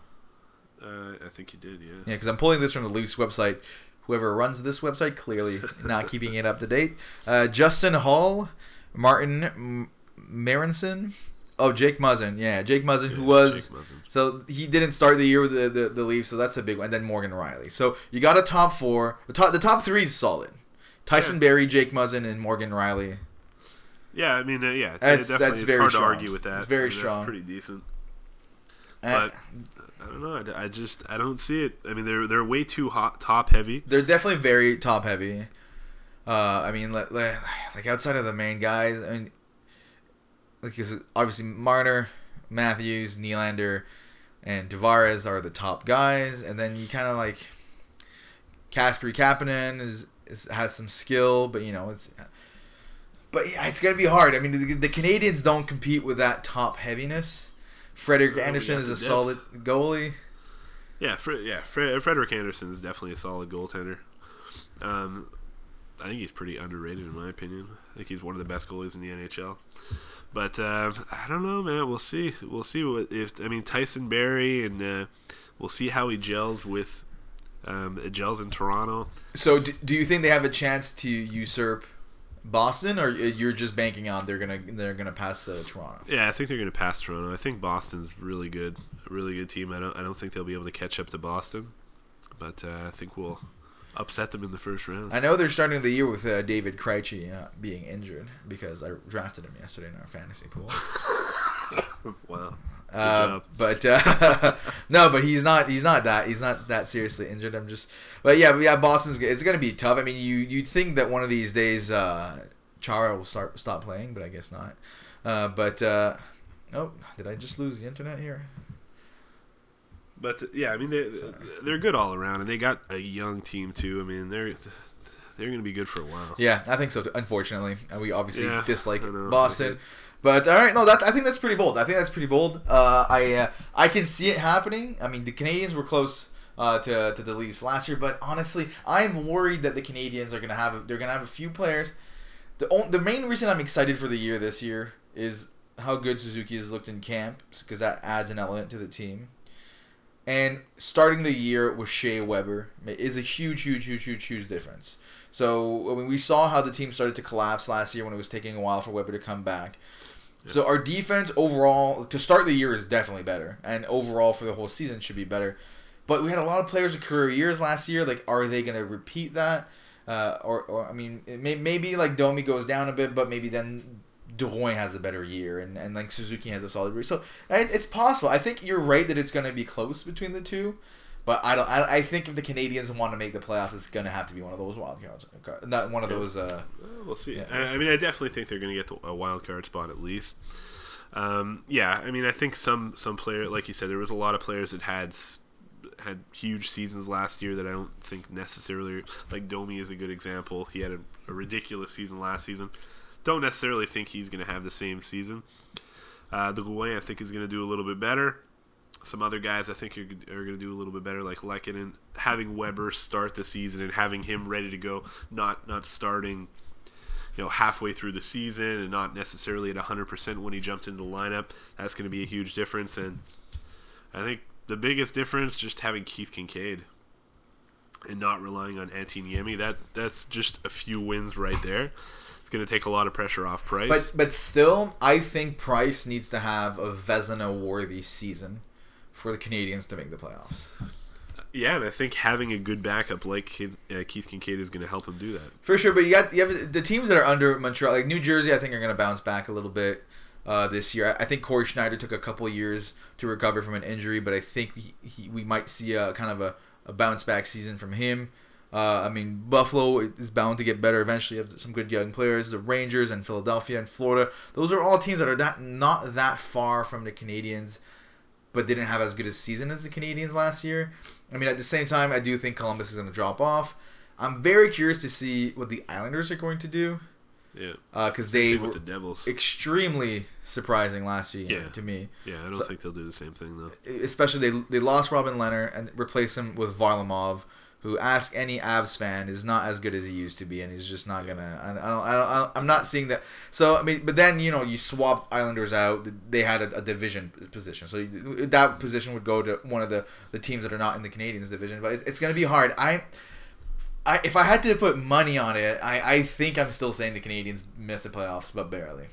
Uh, I think he did. Yeah. Yeah, because I'm pulling this from the Leafs website. Whoever runs this website clearly not keeping it up to date. Uh, Justin Holl, Martin M- Marincin, oh Jake Muzzin, yeah Jake Muzzin, who was Muzzin. so he didn't start the year with the, the, the Leafs, so that's a big one. And then Morgan Rielly. So you got a top four. The top the top three is solid. Tyson Yeah. Barrie, Jake Muzzin, and Morgan Rielly. Yeah, I mean, uh, yeah, That's- definitely, that's very hard strong. to argue with that. It's very I mean, strong. Pretty decent. Uh, But I don't know. I, I just I don't see it. I mean, they're they're way too hot, top heavy. they're definitely very top heavy. Uh, I mean, like, like outside of the main guys, I mean, like obviously Marner, Matthews, Nylander, and Tavares are the top guys, and then you kind of like Kasperi Kapanen is, is has some skill, but you know it's. But yeah, it's gonna be hard. I mean, the, the Canadiens don't compete with that top heaviness. Frederik we Andersen is a depth. solid goalie. Yeah, Fre- yeah. Fre- Frederik Andersen is definitely a solid goaltender. Um, I think he's pretty underrated in my opinion. I think he's one of the best goalies in the NHL. But uh, I don't know, man. We'll see. We'll see what if I mean Tyson Barrie, and uh, we'll see how he gels with um, gels in Toronto. So, do, do you think they have a chance to usurp Boston, or you're just banking on they're gonna they're gonna pass uh, Toronto? Yeah, I think they're going to pass Toronto. I think Boston's really good, a really good team. I don't, I don't think they'll be able to catch up to Boston, but uh, I think we'll upset them in the first round. I know they're starting the year with uh, David Krejci uh, being injured because I drafted him yesterday in our fantasy pool. wow. Uh, but uh, no, but he's not. He's not that. He's not that seriously injured. I'm just. But yeah, but yeah. Boston's. It's gonna be tough. I mean, you you'd think that one of these days uh, Chara will start stop playing, but I guess not. Uh, but uh, oh, did I just lose the internet here? But yeah, I mean they they're good all around, and they got a young team too. I mean they're they're going to be good for a while. Yeah, I think so. Too. Unfortunately, and we obviously Yeah, dislike. Boston. But all right, no, that I think that's pretty bold. I think that's pretty bold. Uh, I uh, I can see it happening. I mean, the Canadiens were close uh, to to the Leafs last year, but honestly, I'm worried that the Canadiens are gonna have they're gonna have a few players. The the main reason I'm excited for the year this year is how good Suzuki has looked in camp because that adds an element to the team. And starting the year with Shea Weber is a huge, huge, huge, huge, huge difference. So I mean, we saw how the team started to collapse last year when it was taking a while for Weber to come back. So our defense overall to start the year is definitely better, and overall for the whole season should be better. But we had a lot of players with career years last year. Like, are they going to repeat that? Uh, or, or I mean, may, maybe like Domi goes down a bit, but maybe then Drouin has a better year, and, and like Suzuki has a solid year. So it, it's possible. I think you're right that it's going to be close between the two. But I don't. I, I think if the Canadiens want to make the playoffs, it's gonna have to be one of those wild cards, not one of those. Uh, Well, see. Yeah, I, I mean, I definitely think they're going to get to a wild card spot at least. Um, yeah, I mean, I think some some player, like you said, there was a lot of players that had had huge seasons last year that I don't think necessarily like Domi is a good example. He had a, a ridiculous season last season. Don't necessarily think he's going to have the same season. Uh, Drouin, I think, is going to do a little bit better. Some other guys I think are, are going to do a little bit better, like Lehkonen. Having Weber start the season and having him ready to go, not not starting you know halfway through the season and not necessarily at 100% when he jumped into the lineup that's going to be a huge difference. And i think the biggest difference just having Keith Kinkaid and not relying on Antti Niemi, that that's just a few wins right there. It's going to take a lot of pressure off price. but but still, I think Price needs to have a Vezina worthy season for the Canadiens to make the playoffs. yeah and i think having a good backup like Keith, uh, Keith Kinkaid is going to help him do that For sure, but you got you have the teams that are under Montreal, like New Jersey. I think are going to bounce back a little bit uh, this year. I I think Cory Schneider took a couple years to recover from an injury, but I think he, he, we might see a kind of a, a bounce back season from him. Uh, I mean, Buffalo is bound to get better eventually. You have some good young players. The Rangers and Philadelphia and Florida. Those are all teams that are not, not that far from the Canadiens, but didn't have as good a season as the Canadiens last year. I mean, at the same time, I do think Columbus is going to drop off. I'm very curious to see what the Islanders are going to do yeah uh, because they Same were with the devils extremely surprising last year Yeah. to me. yeah i don't So- think they'll do the same thing though Especially they they lost Robin Lehner and replaced him with Varlamov, who ask any Avs fan is not as good as he used to be, and he's just not gonna. I, I don't. I don't. I don't I'm not seeing that. So I mean, but then you know you swap Islanders out. They had a, a division position, so you- that position would go to one of the the teams that are not in the Canadiens division. But it's, it's gonna be hard. I. I, if I had to put money on it, I, I think I'm still saying the Canadiens miss the playoffs, but barely.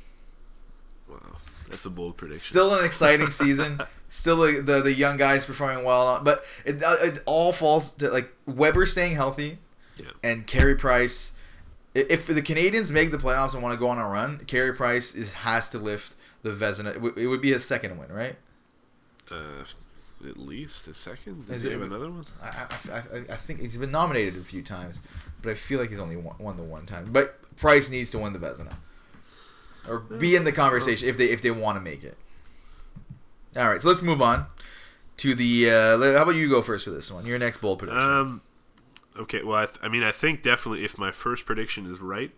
That's a bold prediction Still an exciting season. Still the, the the young guys performing well, but it, uh, it all falls to like Weber staying healthy yeah and Carey Price. If the Canadiens make the playoffs and want to go on a run, Carey Price is has to lift the Vezina. It would- It would be his second win, right? uh, at least a second Is he it- have another one I, I, I, I think he's been nominated a few times, but I feel like he's only won, won the one time. But Price needs to win the Vezina, or be in the conversation if they if they want to make it. All right, so let's move on to the. Uh, how about you go first for this one? Your next bold prediction. Um, okay. Well, I, th- I mean, I think definitely if my first prediction is right,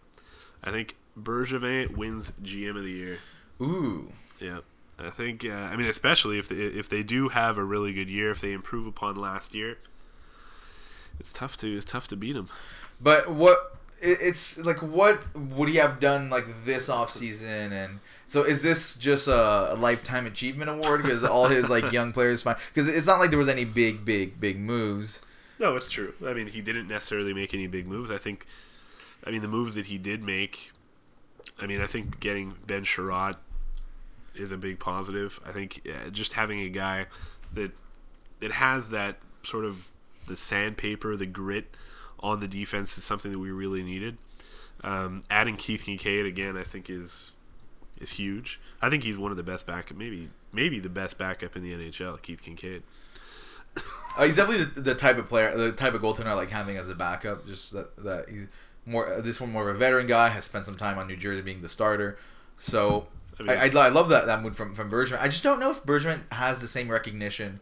I think Bergevin wins GM of the year. Ooh, Yeah, I think. Uh, I mean, especially if they, if they do have a really good year, if they improve upon last year, it's tough to it's tough to beat them. but what? It- It's like what would he have done like this off season and so is this just a, a lifetime achievement award because all his like young players fine because it's not like there was any big big big moves No, it's true. I mean, he didn't necessarily make any big moves. I think. I mean, the moves that he did make. I mean, I think getting Ben Chiarot is a big positive. I think just having a guy that that has that sort of the sandpaper, the grit on the defense is something that we really needed. Um, adding Keith Kinkaid again, I think is is huge. I think he's one of the best backup, maybe maybe the best backup in the NHL. Keith Kinkaid. Uh, he's definitely the, the type of player, the type of goaltender I like having as a backup. Just that that he's more uh, this one more of a veteran guy has spent some time on New Jersey being the starter. So I I, mean- I, I love that that mood from from Bergevin. I just don't know if Bergevin has the same recognition.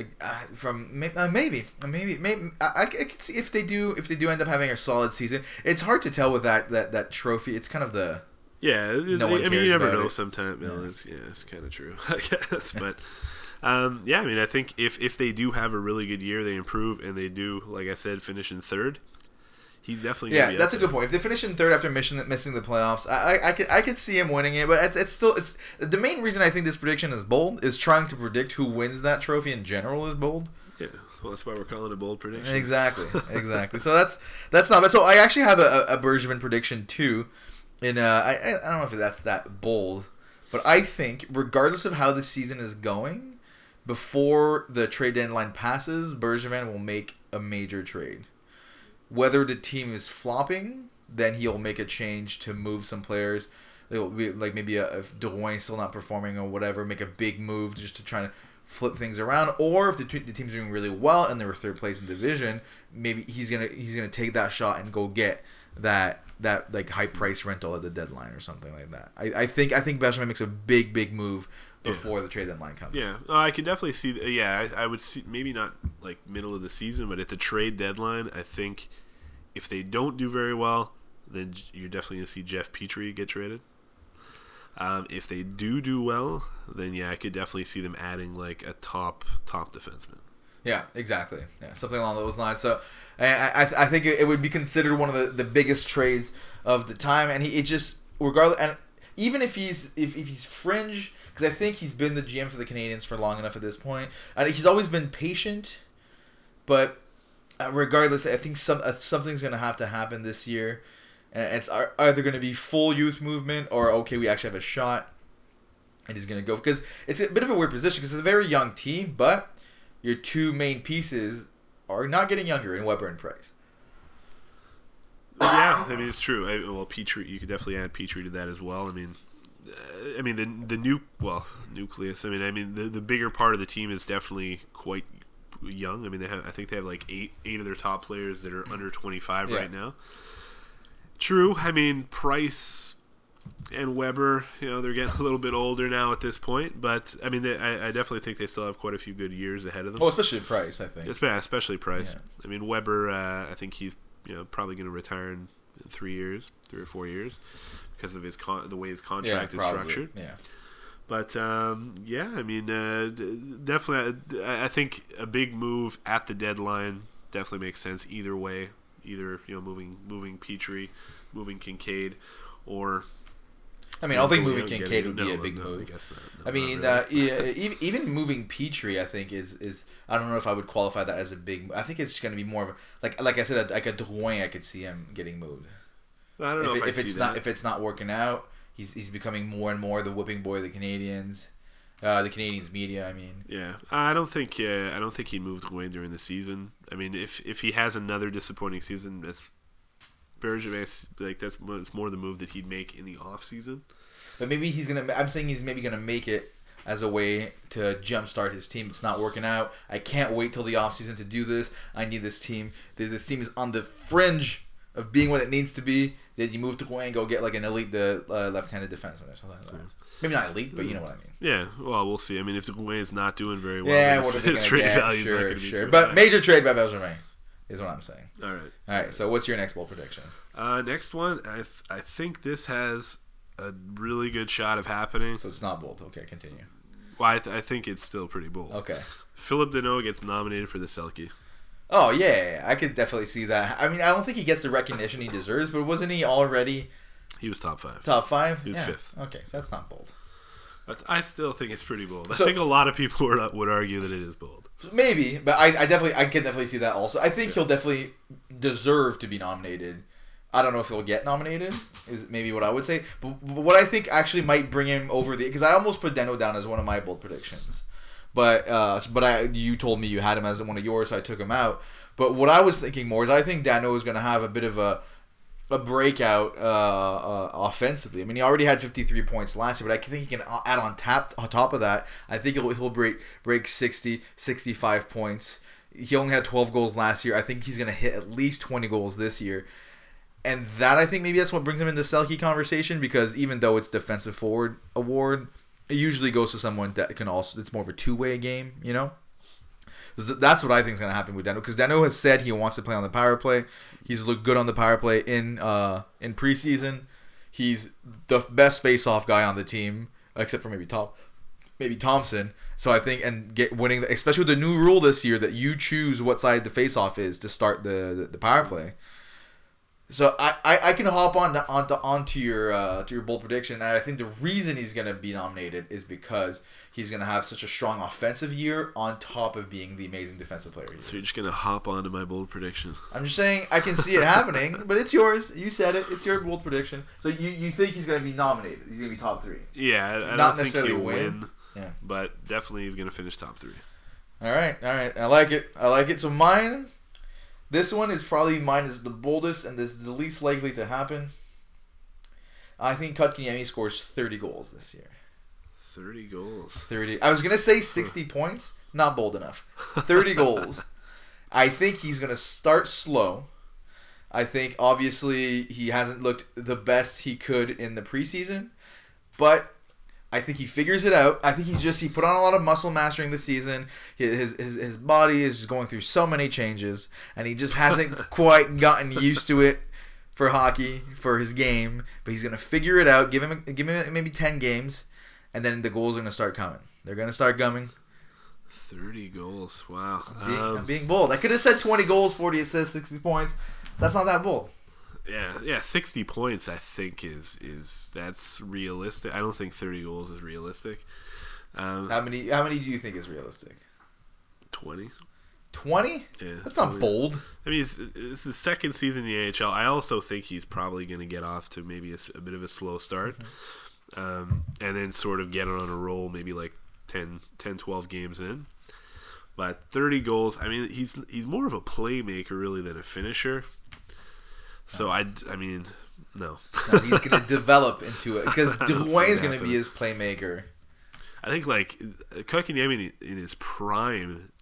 Like uh, from may- uh, maybe maybe maybe I, I, could see if they do if they do end up having a solid season. It's hard to tell with that that that trophy. It's kind of the Yeah, No I one mean cares you never know. it. Sometimes, Yeah. yeah, it's, yeah, it's kind of true, I guess. But um, yeah, I mean, I think if if they do have a really good year, they improve, and they do, like I said, finish in third. He's definitely Yeah, that's a good point. If they finish in third after missing missing the playoffs, I, I, I could I could see him winning it. But it's, it's still it's the main reason I think this prediction is bold is trying to predict who wins that trophy in general is bold. Yeah, well, that's why we're calling it a bold prediction. Exactly, exactly. so that's that's not. So I actually have a, a Bergevin prediction too. In uh, I I I don't know if that's that bold, but I think regardless of how the season is going, before the trade deadline passes, Bergevin will make a major trade. Whether the team is flopping, then he'll make a change to move some players. It'll be like maybe a, if Drouin's still not performing or whatever, make a big move just to try to flip things around. Or if the, t- the team's doing really well and they're third place in division, maybe he's gonna he's gonna take that shot and go get that that like high price rental at the deadline or something like that. I, I think I think Bergevin makes a big big move before yeah. the trade deadline comes. Yeah, uh, I can definitely see. Yeah, I, I would see maybe not like middle of the season, but at the trade deadline, I think if they don't do very well, then you're definitely going to see Jeff Petry get traded. Um, if they do do well, then yeah, I could definitely see them adding like a top top defenseman. Yeah, exactly. Yeah, something along those lines. So, I I, I think it would be considered one of the, the biggest trades of the time, and he it just regardless, and even if he's if, if he's fringe, because I think he's been the GM for the Canadiens for long enough at this point. and he's always been patient, but uh, regardless, I think some uh, something's gonna have to happen this year and it's either to be full youth movement or okay, we actually have a shot, and he's to go because it's a bit of a weird position because it's a very young team, but your two main pieces are not getting younger in Weber and Price. Yeah, I mean it's true. I, well, Petry, you could definitely add Petry to that as well. I mean, I mean the the new well nucleus. I mean, I mean the the bigger part of the team is definitely quite young. I mean, they have I think they have like eight eight of their top players that are under twenty five yeah. right now. True. I mean, Price and Weber, you know, they're getting a little bit older now at this point, but I mean, they, I, I, definitely think they still have quite a few good years ahead of them. Oh, especially Price, I think. Especially Price. Yeah. I mean, Weber, uh, I think he's you know probably going to retire in, three years, three or four years, because of his con- the way his contract yeah, is structured. Yeah. But um, yeah, I mean, uh, definitely, I think a big move at the deadline definitely makes sense either way either you know moving moving Petry, moving Kinkaid, or I mean, I don't think moving Kinkaid would be no, a big no, move. I, I mean, really. uh, even moving Petry, I think is is I don't know if I would qualify that as a big. I think it's going to be more of a, like like I said, like a Drouin. I could see him getting moved. I don't know if, if, if it's not if it's not working out. He's, he's becoming more and more the whipping boy of the Canadiens. Uh, the Canadiens media, I mean. Yeah, I don't think uh, I don't think he moved away during the season. I mean, if if he has another disappointing season, that's Bergevin, like that's it's more the move that he'd make in the off season. But maybe he's gonna. I'm saying he's maybe gonna make it as a way to jumpstart his team. It's not working out. I can't wait till the off season to do this. I need this team. This team is on the fringe of being what it needs to be. Then you move Drouin, go get like an elite the uh, left-handed defenseman or something like that. Yeah. Maybe not elite, but you know what I mean. Yeah, well, we'll see. I mean, if the is not doing very well, yeah, what his trade value sure, not going to be sure. But high. major trade by Bergevin is what I'm saying. All right. All right. So, what's your next bold prediction? Uh, next one, I th- I think this has a really good shot of happening. So it's not bold. Okay, continue. Well, I, th- I think it's still pretty bold. Okay. Phillip Danault gets nominated for the Selke. Oh yeah, I could definitely see that. I mean, I don't think he gets the recognition he deserves, but wasn't he already? He was top five. Top five. He was yeah. fifth. Okay, so that's not bold. But I still think it's pretty bold. So, I think a lot of people would, would argue that it is bold. Maybe, but I, I definitely I can definitely see that also. I think he'll definitely deserve to be nominated. I don't know if he'll get nominated. Is maybe what I would say. But, but what I think actually might bring him over the because I almost put Danault down as one of my bold predictions. But uh, but I you told me you had him as one of yours, so I took him out. But what I was thinking more is I think Danault is going to have a bit of a a breakout uh, uh, offensively. I mean, he already had 53 points last year, but I think he can add on tap on top of that. I think he'll, he'll break break 60, 65 points. He only had 12 goals last year. I think he's going to hit at least 20 goals this year. And that I think maybe that's what brings him into Selke conversation because even though it's defensive forward award, it usually goes to someone that can also it's more of a two way game, you know. That's what I think is going to happen with Danault because Danault has said he wants to play on the power play. He's looked good on the power play in uh, in preseason. He's the best face-off guy on the team, except for maybe Tom, maybe Thompson. So I think and get winning, especially with the new rule this year that you choose what side the face-off is to start the the, the power play. So I, I, I can hop on to, on to, onto your uh, to your bold prediction, and I think the reason he's gonna be nominated is because he's gonna have such a strong offensive year on top of being the amazing defensive player. so you're just gonna hop onto my bold prediction. I'm just saying I can see it happening, but it's yours. You said it. It's your bold prediction. So you, you think he's gonna be nominated? He's gonna be top three. Yeah, I, I not necessarily win. win. Yeah, but definitely he's gonna finish top three. All right, all right. I like it. I like it. So mine this one is probably mine is the boldest and is the least likely to happen. I think Kotkaniemi scores 30 goals this year. 30 goals. 30. I was going to say 60 points. Not bold enough. 30 goals. I think he's going to start slow. I think obviously he hasn't looked the best he could in the preseason, but I think he figures it out. I think he's just he put on a lot of muscle mass during the season. His his his body is just going through so many changes, and he just hasn't quite gotten used to it for hockey for his game. But he's gonna figure it out. Give him give him maybe ten games, and then the goals are gonna start coming. They're gonna start coming. 30 goals. Wow. I'm being, Um, I'm being bold. I could have said 20 goals, 40 assists, 60 points. That's not that bold. Yeah, yeah, 60 points I think is is that's realistic. I don't think 30 goals is realistic. Um, How many? How many do you think is realistic? 20. 20? Yeah. That's not 20. bold. I mean, it's, it's his second season in the AHL. I also think he's probably going to get off to maybe a bit of a slow start. Um, and then sort of get on a roll, maybe like 10, 10, 12 games in. But 30 goals, I mean, he's he's more of a playmaker, really, than a finisher. So, I, I mean, no. No, he's going to develop into it because I Drouin's going to be his playmaker. I think, like, Kotkaniemi in his prime,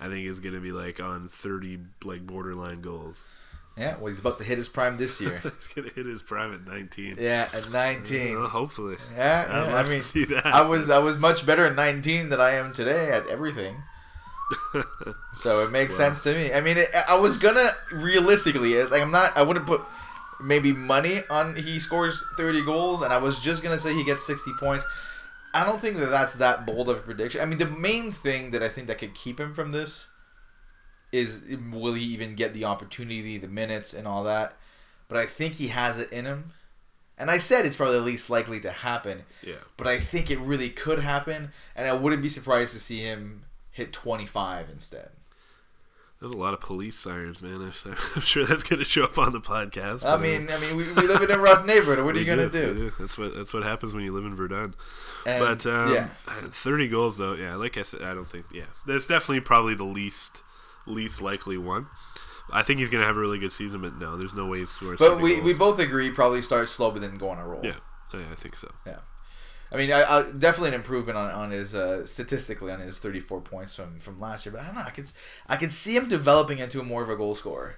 I think is going to be, like, on 30, like, borderline goals. Yeah, well, he's about to hit his prime this year. He's going to hit his prime at 19. Yeah, at 19. Well, hopefully. Yeah, yeah, I mean, see that. I was I was much better at 19 than I am today at everything. So it makes Wow. sense to me. I mean, it, I was gonna realistically, like I'm not, I wouldn't put maybe money on he scores 30 goals, and I was just gonna say he gets 60 points. I don't think that that's that bold of a prediction. I mean, the main thing that I think that could keep him from this is will he even get the opportunity, the minutes, and all that. But I think he has it in him. And I said it's probably the least likely to happen, Yeah. but I think it really could happen, and I wouldn't be surprised to see him hit 25 instead. There's a lot of police sirens, man. I'm sure that's going to show up on the podcast. I mean, I mean, we, we live in a rough neighborhood. What are you gonna we do? That's what that's what happens when you live in Verdun. And, but um, yeah, 30 goals though, yeah. Like I said, I don't think. Yeah, that's definitely probably the least least likely one. I think he's going to have a really good season, but no, there's no way he's scoring. but we, goals. we both agree probably start slow, but then go on a roll. yeah, yeah, I think so. Yeah. I mean, I, I, definitely an improvement on, on his uh, statistically on his 34 points from, from last year. But I don't know. I can I can see him developing into more of a goal scorer.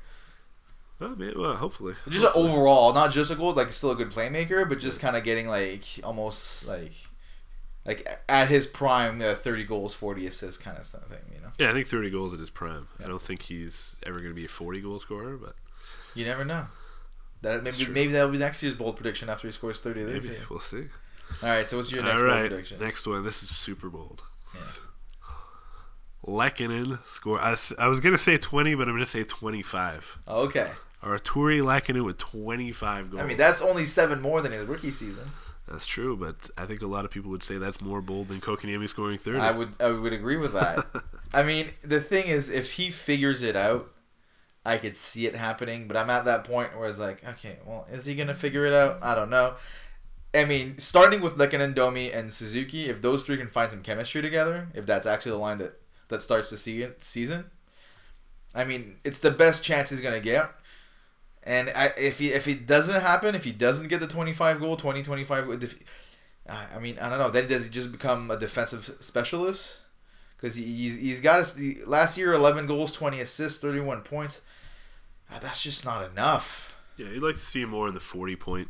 Well, man, well hopefully. Just Hopefully. overall, not just a goal, like still a good playmaker, but just kind of getting like almost like like at his prime, uh, 30 goals, 40 assists kind of thing. You know, Yeah, I think 30 goals at his prime. Yeah. I don't think he's ever going to be a 40 goal scorer, but you never know. That maybe maybe that'll be next year's bold prediction after he scores 30 this maybe year. we'll see. All right, so what's your next All bold prediction? next one. This is super bold. Yeah. Lehkonen score. I, I was gonna say twenty, but I'm gonna say twenty-five. Oh, okay, Artturi Lehkonen with twenty-five goals. I mean that's only seven more than his rookie season. that's true, but I think a lot of people would say that's more bold than Kotkaniemi scoring thirty. I would I would agree with that. I mean, the thing is, if he figures it out, I could see it happening. But I'm at that point where it's like, okay, well, is he gonna figure it out? I don't know. I mean, starting with Lehkonen, Domi, and Suzuki, if those three can find some chemistry together, if that's actually the line that that starts the se- season, I mean, it's the best chance he's gonna get. And I, if he if it doesn't happen, if he doesn't get the 25 goal, 20, 25, if, I mean, I don't know. Then does he just become a defensive specialist? Because he, he's, he's got the, last year 11 goals, 20 assists, 31 points. Ah, that's just not enough. yeah, you'd like to see him more in the forty-point.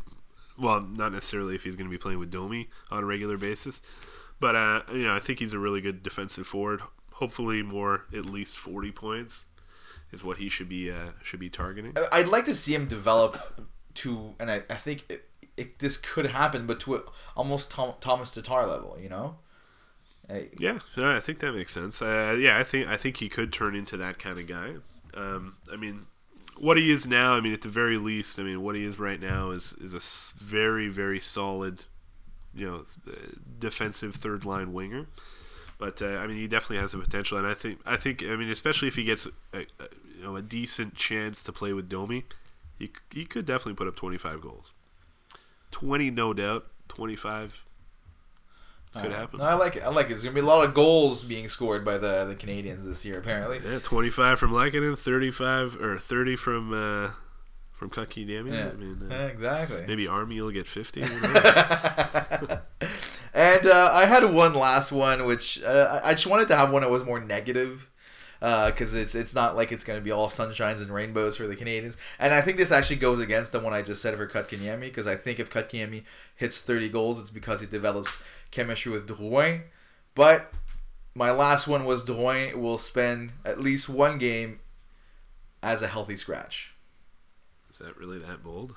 Well, not necessarily if he's going to be playing with Domi on a regular basis, but uh, you know, I think he's a really good defensive forward. Hopefully, more at least forty points is what he should be uh, should be targeting. I'd like to see him develop to, and I, I think it, it, this could happen, but to a, almost Tom, Tomas Tatar level, you know? I- Yeah, yeah, I think that makes sense. Uh, yeah, I think I think he could turn into that kind of guy. Um, I mean, what he is now, I mean, at the very least, I mean, what he is right now is is a very very solid, you know, uh, defensive third line winger. But uh, I mean, he definitely has the potential, and I think I think I mean, especially if he gets a, a you know a decent chance to play with Domi, he he could definitely put up twenty five goals. Twenty, no doubt. Twenty five. Could happen. No, I like it. I like it. There's gonna be a lot of goals being scored by the the Canadiens this year, apparently. Yeah, twenty five from Lehkonen, thirty five or thirty from uh, from Kotkaniemi. Yeah, I mean, uh, Yeah, exactly. maybe Armia will get 50. and uh, I had one last one, which uh, I just wanted to have one that was more negative, Uh, because it's it's not like it's going to be all sunshines and rainbows for the Canadiens. And I think this actually goes against the one I just said for Kotkaniemi, because I think if Kotkaniemi hits thirty goals, it's because he develops chemistry with Drouin. But my last one was Drouin will spend at least one game as a healthy scratch. Is that really that bold?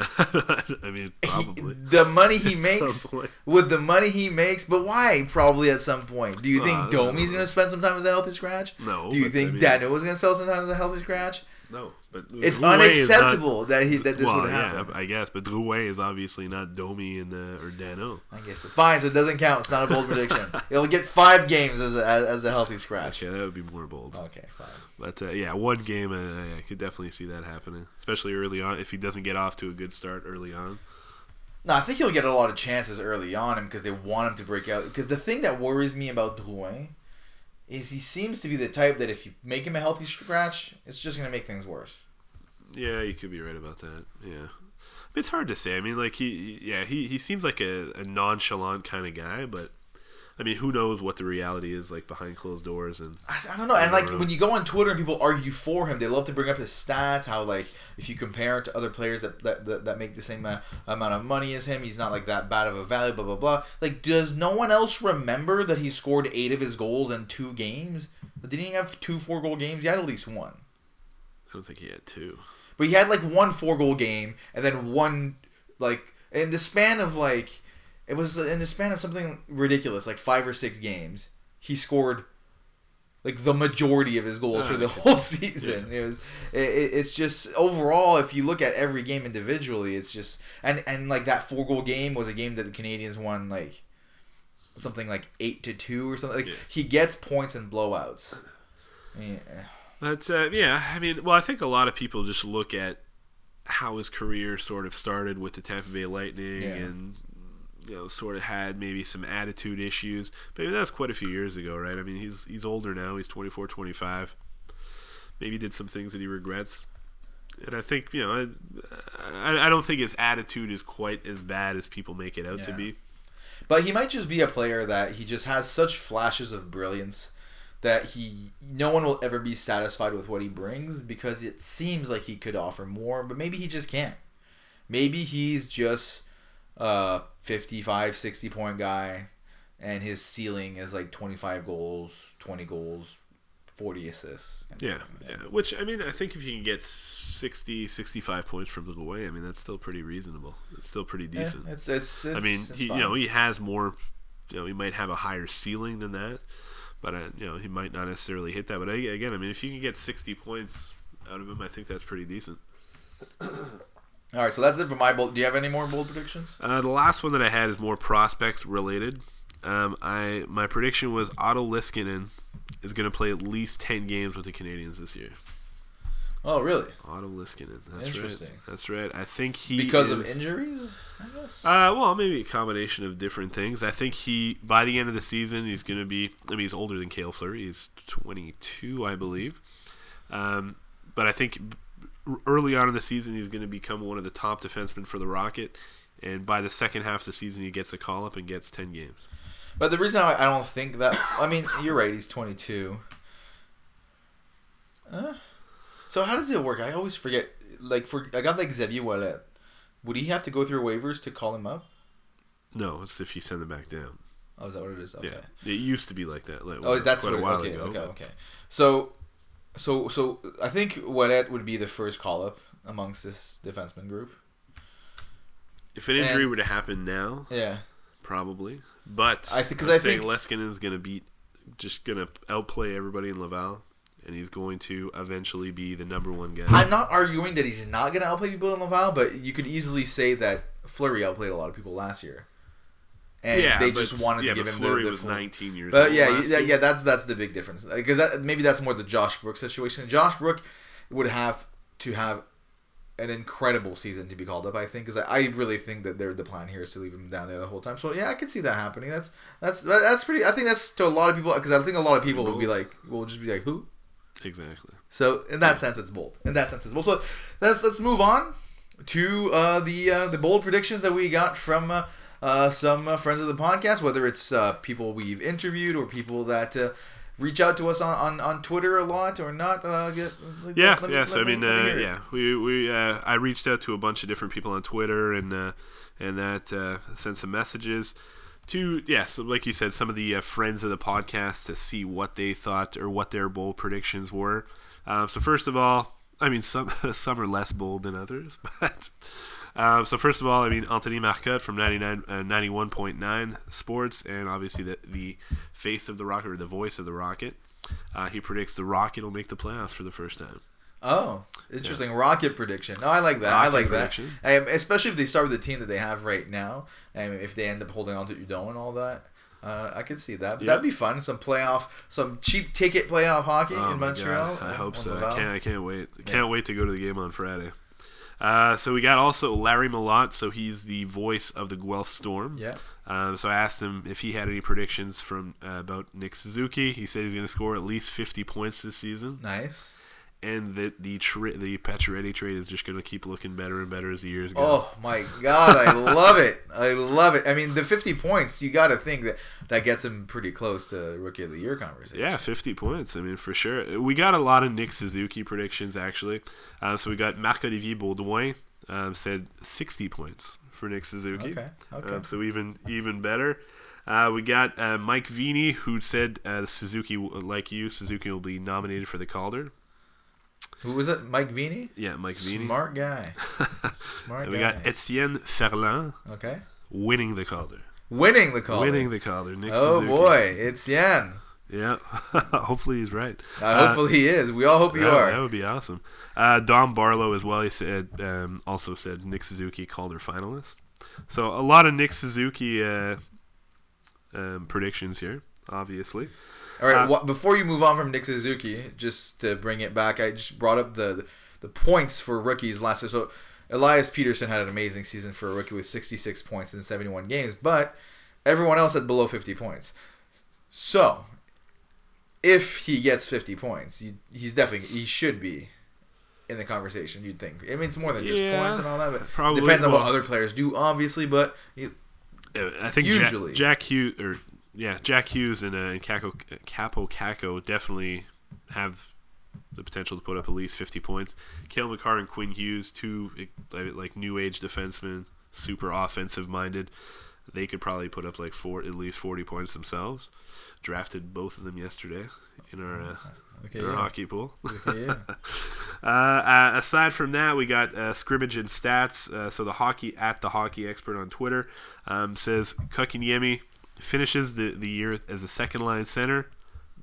I mean, probably. the money he makes with the money he makes, but why? Probably at some point. Do you think Uh, Domi's going to spend some time as a healthy scratch? No, Do you think I mean- Danault's going to spend some time as a healthy scratch? No, but It's Drouin is not- unacceptable that he that this well, would happen. yeah, I guess, but Drouin is obviously not Domi and uh, or Danault. I guess fine, so it doesn't count. It's not a bold prediction. He'll get five games as a, as, a healthy scratch. Yeah, that would be more bold. Okay, fine. But uh, yeah, one game, uh, I could definitely see that happening, especially early on. If he doesn't get off to a good start early on, No, I think he'll get a lot of chances early on because they want him to break out. Because the thing that worries me about Drouin is he seems to be the type that if you make him a healthy scratch, it's just going to make things worse. yeah, you could be right about that. Yeah, it's hard to say. I mean, like he, yeah, he, he seems like a, a nonchalant kind of guy, but I mean, who knows what the reality is like behind closed doors and I, I don't know. And like Yeah. when you go on Twitter and people argue for him, they love to bring up his stats. How like if you compare it to other players that that, that, that make the same amount of money as him, he's not like that bad of a value. Blah blah blah. Like, does no one else remember that he scored eight of his goals in two games? Didn't he have two four goal games? He had at least one. I don't think he had two. But he had like one four goal game and then one like in the span of like it was in the span of something ridiculous like five or six games he scored like the majority of his goals for Ah, the okay. whole season. It was it, it- it's just overall if you look at every game individually it's just and and like that four goal game was a game that the Canadiens won like something like 8 to 2 or something like Yeah. he gets points in blowouts. Eh. But uh, yeah, I mean, well, I think a lot of people just look at how his career sort of started with the Tampa Bay Lightning, Yeah. and you know, sort of had maybe some attitude issues. Mean, that was quite a few years ago, right? I mean, he's he's older now. He's 24, 25. Maybe did some things that he regrets. And I think you know, I, I, I don't think his attitude is quite as bad as people make it out to be. But he might just be a player that he just has such flashes of brilliance that he no one will ever be satisfied with what he brings because it seems like he could offer more, but maybe he just can't. Maybe he's just a 55, 60 point guy and his ceiling is like 25 goals, 20 goals, 40 assists. Yeah, yeah. Which I mean, I think if you can get 60, 65 points from Drouin, I mean, that's still pretty reasonable. It's still pretty Yeah, decent. it's, it's, it's I mean, it's he, you know, he has more. You know, he might have a higher ceiling than that, but uh, you know, he might not necessarily hit that. But I- again, I mean, if you can get sixty points out of him, I think that's pretty decent. All right, so that's it for my bold. Do you have any more bold predictions? Uh, the last one that I had is more prospects related. Um, I my prediction was Otto Leskinen is going to play at least ten games with the Canadiens this year. Oh, really? Otto Leskinen, that's Interesting. right. That's right. I think he Because of injuries, I guess. Uh, well, maybe a combination of different things. I think he, by the end of the season, he's going to be. I mean, he's older than Cale Fleury. He's 22, I believe. Um, but I think early on in the season, he's going to become one of the top defensemen for the Rocket. And by the second half of the season, he gets a call up and gets 10 games. But the reason I, I don't think that I mean you're right. He's 22. Uh, so how does it work? I always forget. Like for I got like Xavier Ouellet. Would he have to go through waivers to call him up? No, it's if you send him back down. Oh, is that what it is? Okay. Yeah, it used to be like that. Like, Oh, that's quite what. a while okay, ago. okay, okay. So, so, so I think Ouellet would be the first call up amongst this defenseman group. If an injury And- were to happen now, Yeah. probably. But I think- 'cause I'm I think- Leskinen is going to beat, just going to outplay everybody in Laval, and he's going to eventually be the number one guy. I'm not arguing that he's not going to outplay people in Laval, but you could easily say that Fleury outplayed a lot of people last year. And yeah, they but- just wanted yeah, to give him Fleury the, the was full- 19 years But old. yeah, yeah, yeah, that's that's the big difference because that maybe that's more the Josh Brook situation. Josh Brook would have to have an incredible season to be called up. I think because I, I really think that they're the plan here is to leave him down there the whole time. So yeah, I can see that happening. That's that's that's pretty. I think that's to a lot of people because I think a lot of people will be like, will just be like, who? Exactly. So in that sense, it's bold. In that sense, it's bold. So let's let's move on to uh, the uh, the bold predictions that we got from uh, uh, some uh, friends of the podcast, whether it's uh, people we've interviewed or people that. Uh, Reach out to us on, on, on Twitter a lot or not? Uh, get, Yeah, let me- yeah. let So I mean, me uh, yeah, we we uh, I reached out to a bunch of different people on Twitter and uh, and that sent some messages to yeah. So like you said, some of the uh, friends of the podcast to see what they thought or what their bold predictions were. Um, so first of all, I mean some some are less bold than others, but. Um, so first of all, I mean Anthony Marcotte from 99, uh, 91.9 Sports, and obviously the the face of the Rocket or the voice of the Rocket. Uh, he predicts the Rocket will make the playoffs for the first time. Oh, interesting. Rocket prediction. No, I like that. I like prediction. that. Um, especially if they start with the team that they have right now, and if they end up holding on to Hudon and all that. Uh, I could see that. Yeah. That'd be fun. Some playoff, some cheap ticket playoff hockey Oh in Montreal. God, I hope so. I can't. I can't wait. I can't wait to go to the game on Friday. Uh, so we got also Larry Malott. So he's the voice of the Guelph Storm. Yeah. Um, so I asked him if he had any predictions from uh, about Nick Suzuki. He said he's going to score at least 50 points this season, Nice. And that the tra- the Pacioretty trade is just going to keep looking better and better as the years go. Oh my god, I love it. I love it. I mean, the 50 points, you got to think that that gets him pretty close to rookie of the year conversation. Yeah, 50 points. I mean, for sure. We got a lot of Nick Suzuki predictions, actually. Uh, so we got Marc-Olivier Baudouin um, said 60 points for Nick Suzuki. Okay. Okay. Um, so even even better. Uh, we got uh, Mike Vini, who said uh, Suzuki, like you, Suzuki will be nominated for the Calder. Who was it? Mike Vini? Yeah, Mike Vini. Smart guy. Smart And we guy. got Etienne Ferland okay. winning the Calder. Winning the Calder. Winning the Calder. Nick Suzuki. Oh Suzuki. boy, it's Yan. Yeah. Hopefully he's right. Uh, Uh, hopefully he is. We all hope you that, are. That would be awesome. Uh, Dom Barlow as well. He said um, also said Nick Suzuki Calder finalist. So a lot of Nick Suzuki uh, um, predictions here, obviously. All right. Uh, before you move on from Nick Suzuki, just to bring it back, I just brought up the the points for rookies last year. So Elias Pettersson had an amazing season for a rookie with 66 points in 71 games, but everyone else had below 50 points. So if he gets 50 points, he, he's definitely he should be in the conversation. You'd think. I mean, it's more than just Yeah, points and all that, but probably. depends on what other players do, obviously. But I think Usually. Jack, Jack Hughes or yeah, Jack Hughes and, uh, and Kakko, Kaapo Kakko definitely have the potential to put up at least 50 points. Cale Makar and Quinn Hughes, two like, new age defensemen, super offensive minded. They could probably put up like four, at least 40 points themselves. Drafted both of them yesterday in our uh, okay, in our yeah. hockey pool. Okay, yeah. Uh, uh, aside from that, we got uh, scrimmage and stats. Uh, so the hockey at the hockey expert on Twitter um, says Kotkaniemi finishes the, the year as a second line center.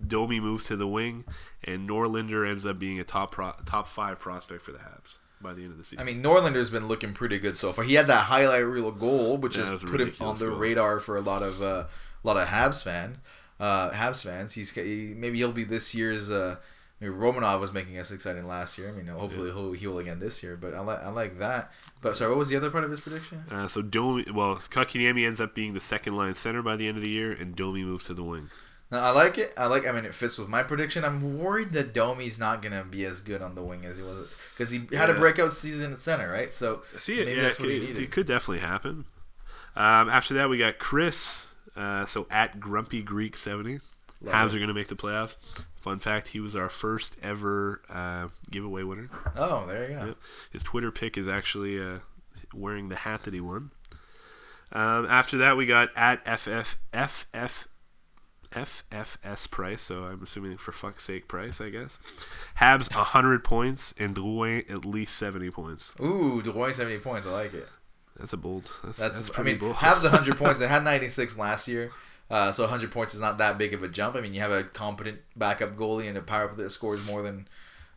Domi moves to the wing, and Norlander ends up being a top pro- top five prospect for the Habs by the end of the season. I mean, Norlander's been looking pretty good so far. He had that highlight reel goal, which Yeah, has that was a put him on the goal. radar for a lot of uh, a lot of Habs fan, uh, Habs fans. He's he, maybe he'll be this year's. Uh, maybe Romanov was making us excited last year. I mean, hopefully he'll heal again this year. But I like I like that. But sorry, what was the other part of his prediction? uh, so Domi, well, Kotkaniemi ends up being the second line center by the end of the year, and Domi moves to the wing. No, I like it. I like. I mean, it fits with my prediction. I'm worried that Domi's not gonna be as good on the wing as he was because he had a breakout season at center, right? So I see it. maybe yeah, that's it what he could, needed. it could definitely happen. Um, after that, we got Chris. Uh, so at Grumpy Greek seventy, Love Habs it. are going to make the playoffs. Fun fact: he was our first ever uh, giveaway winner. Oh, there you go. Yep. His Twitter pic is actually uh, wearing the hat that he won. Um, after that, we got at FF FF FFS price. So I'm assuming for fuck's sake price, I guess. Habs hundred points and Drouin at least seventy points. Ooh, Drouin seventy points. I like it. That's a bold. That's, That's, that's, I pretty mean, bold. Habs 100 points. They had 96 last year, uh, so 100 points is not that big of a jump. I mean, you have a competent backup goalie and a power play that scores more than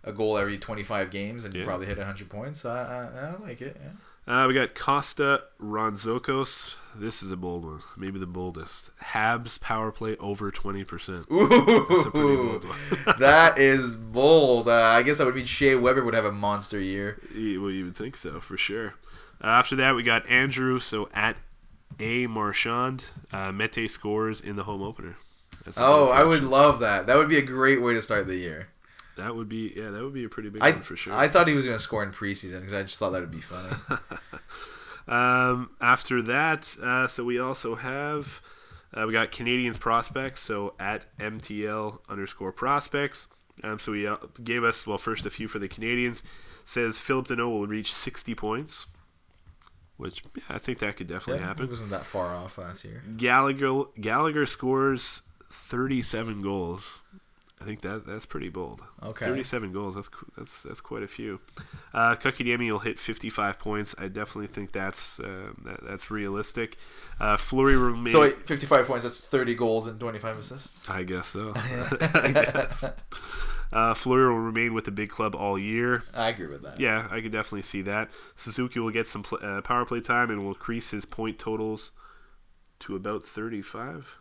a goal every 25 games, and you probably hit 100 points. I, I, I like it. Yeah. Uh, we got Costa Ronzokos. This is a bold one, maybe the boldest. Habs power play over twenty percent. Ooh, That's a pretty bold one. that is bold. Uh, I guess that would mean Shea Weber would have a monster year. well, you would think so for sure. Uh, after that, we got Andrew. So at a Marchand, uh, Mete scores in the home opener. Oh, I would love that. That would be a great way to start the year. That would be yeah, that would be a pretty big I one for sure. I thought he was going to score in preseason because I just thought that would be funny. Um, after that, uh, so we also have uh, we got Canadiens prospects. So at MTL underscore prospects. Um, so he uh, gave us well first a few for the Canadiens. Says Phillip Danault will reach 60 points, which yeah, I think that could definitely Yeah, happen. He wasn't that far off last year. Gallagher Gallagher scores 37 goals. I think that that's pretty bold. Okay. 37 goals. That's that's that's quite a few. Uh, will hit 55 points. I definitely think that's uh, that, that's realistic. Uh, Fleury remain. So wait, 55 points. That's 30 goals and 25 assists. I guess so. I guess. Uh, Fleury will remain with the big club all year. I agree with that. Yeah, I could definitely see that. Suzuki will get some pl- uh, power play time and will increase his point totals to about 35.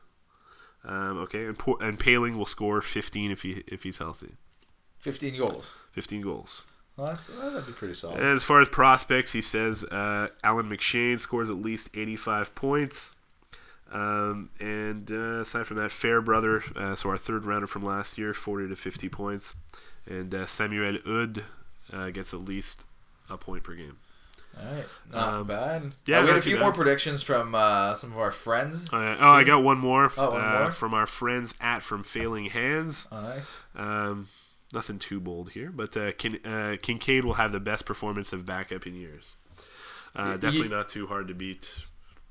Um, okay, and, po- and Poehling will score 15 if he if he's healthy. 15 goals. 15 goals. Well, that's, that'd be pretty solid. And as far as prospects, he says uh, Allan McShane scores at least 85 points. Um, and uh, aside from that, Fairbrother, uh, so our third rounder from last year, 40 to 50 points. And uh, Samuel Houde uh, gets at least a point per game. All right, not Um, bad. yeah, Uh, we had a few bad. more predictions from uh, some of our friends. Uh, oh, I got one more, Oh, one uh, more? from our friends at From Failing Hands. Oh, nice. Um, nothing too bold here, but uh, Kin- uh, Kinkaid will have the best performance of backup in years. Uh, definitely not too hard to beat.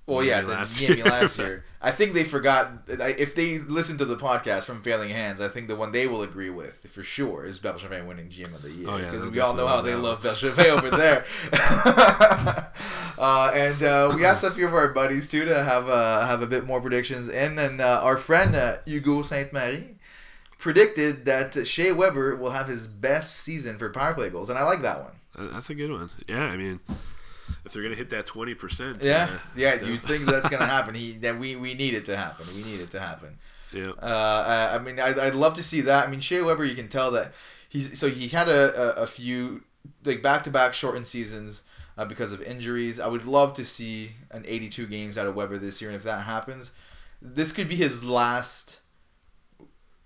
Well, yeah, the last Niemi year. last year. I think they forgot. If they listen to the podcast from Failing Hands, I think the one they will agree with for sure is Bergevin winning GM of the year Oh, yeah, because we all know how they love Bergevin over there. uh, and uh, we asked a few of our buddies too to have uh, have a bit more predictions, and then uh, our friend uh, Hugo Saint Marie predicted that Shea Weber will have his best season for power play goals, and I like that one. That's a good one. Yeah, I mean, if they're gonna hit that twenty percent, Yeah, yeah, you think that's gonna happen? He that we we need it to happen. We need it to happen. yeah, Uh, I mean, I'd, I'd love to see that. I mean, Shea Weber, you can tell that he's so he had a, a, a few like back to back shortened seasons uh, because of injuries. I would love to see an 82 games out of Weber this year, and if that happens, this could be his last.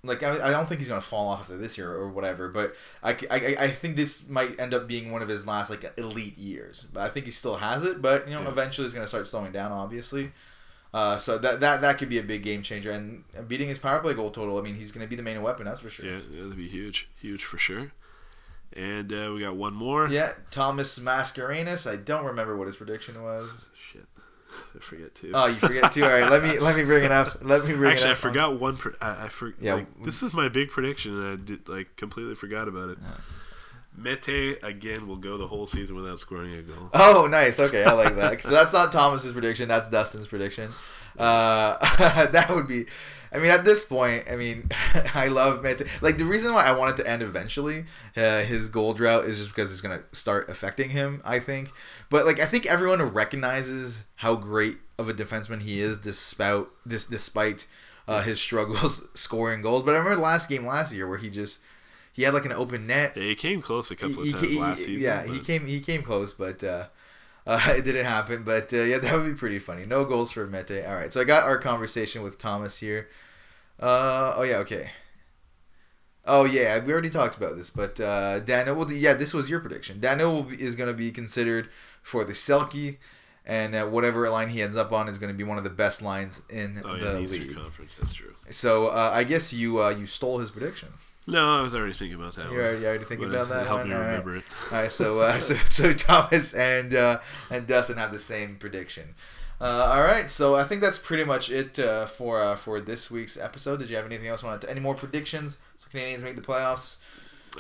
Like I, I don't think he's gonna fall off after this year or whatever, but I, I, I think this might end up being one of his last like elite years. But I think he still has it, but you know Yeah. eventually he's gonna start slowing down, obviously. Uh, so that, that that could be a big game changer, and beating his power play goal total. I mean, he's going to be the main weapon, that's for sure. yeah, that'd be huge, huge for sure. And uh, we got one more. Yeah, Thomas Mascarenhas. I don't remember what his prediction was. I forget too. Oh, you forget too. All right, let me let me bring it up. Let me bring Actually, I forgot one. Pre- I, I for- Yeah. like, this is my big prediction, and I did like completely forgot about it. Mete again will go the whole season without scoring a goal. Oh, nice. Okay, I like that. So that's not Thomas's prediction. That's Dustin's prediction. Uh, that would be. I mean, at this point, I mean, I love Mete. Like the reason why I want it to end eventually, uh, his goal drought is just because it's gonna start affecting him. I think, but like I think everyone recognizes how great of a defenseman he is, despite this despite uh, his struggles scoring goals. But I remember last game last year where he just he had like an open net Yeah, he came close a couple he- of times he- last season. Yeah, he came he came close, but uh, uh, it didn't happen. But uh, yeah, that would be pretty funny. No goals for Mete. All right, so I got our conversation with Thomas here. Uh, oh yeah, okay. Oh yeah, we already talked about this, but uh, Danault. Well, yeah, this was your prediction. Danault will be, is going to be considered for the Selke, and uh, whatever line he ends up on is going to be one of the best lines in Oh the yeah, the Eastern league. Conference. That's true. So uh, I guess you uh, you stole his prediction. No, I was already thinking about that. You one. already, already thinking about that? It helped me All right. remember it. All right, so uh, so so Thomas and uh, and Dustin have the same prediction. Uh, all right, so I think that's pretty much it uh, for uh, for this week's episode. Did you have anything else? Want to any more predictions? So Canadiens make the playoffs.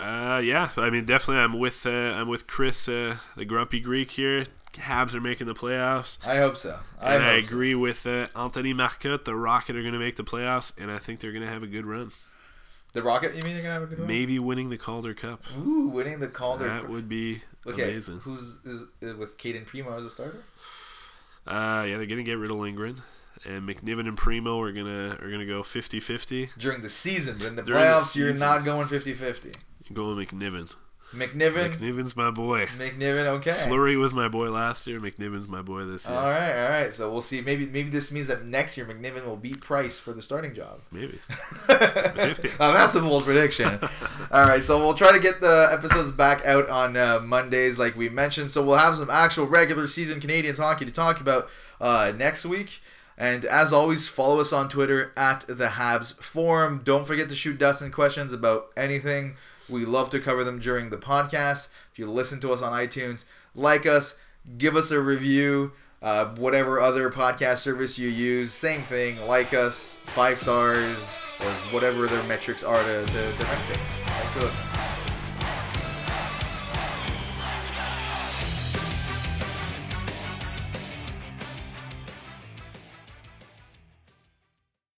Uh, yeah, I mean, definitely, I'm with uh, I'm with Chris, uh, the grumpy Greek here. Habs are making the playoffs, I hope so. I and I hope so. agree with uh, Anthony Marcotte. The Rocket are going to make the playoffs, and I think they're going to have a good run. The Rocket, you mean they're gonna have a good one? Maybe winning the Calder Cup. Ooh, winning the Calder. Cup. That would be okay, amazing. who's is uh, with Cayden Primeau as a starter? Uh, yeah, they're going to get rid of Lindgren, and McNiven and Primeau are gonna are gonna go 50-50. During the season, but in the During the playoffs, you're season. not going 50-50. Go with McNiven. McNiven. McNiven's my boy. McNiven, okay. Fleury was my boy last year. McNiven's my boy this year. All right, all right. So we'll see. Maybe maybe this means that next year McNiven will beat Price for the starting job. Maybe. now that's a bold prediction. All right, so we'll try to get the episodes back out on uh, Mondays, like we mentioned. So we'll have some actual regular season Canadiens hockey to talk about uh, next week. And as always, follow us on Twitter at the Habs Forum. Don't forget to shoot Dustin questions about anything. We love to cover them during the podcast. If you listen to us on iTunes, like us, give us a review. Uh, whatever other podcast service you use, same thing. Like us, five stars, or whatever their metrics are to, to, to rank things. Thanks for listening.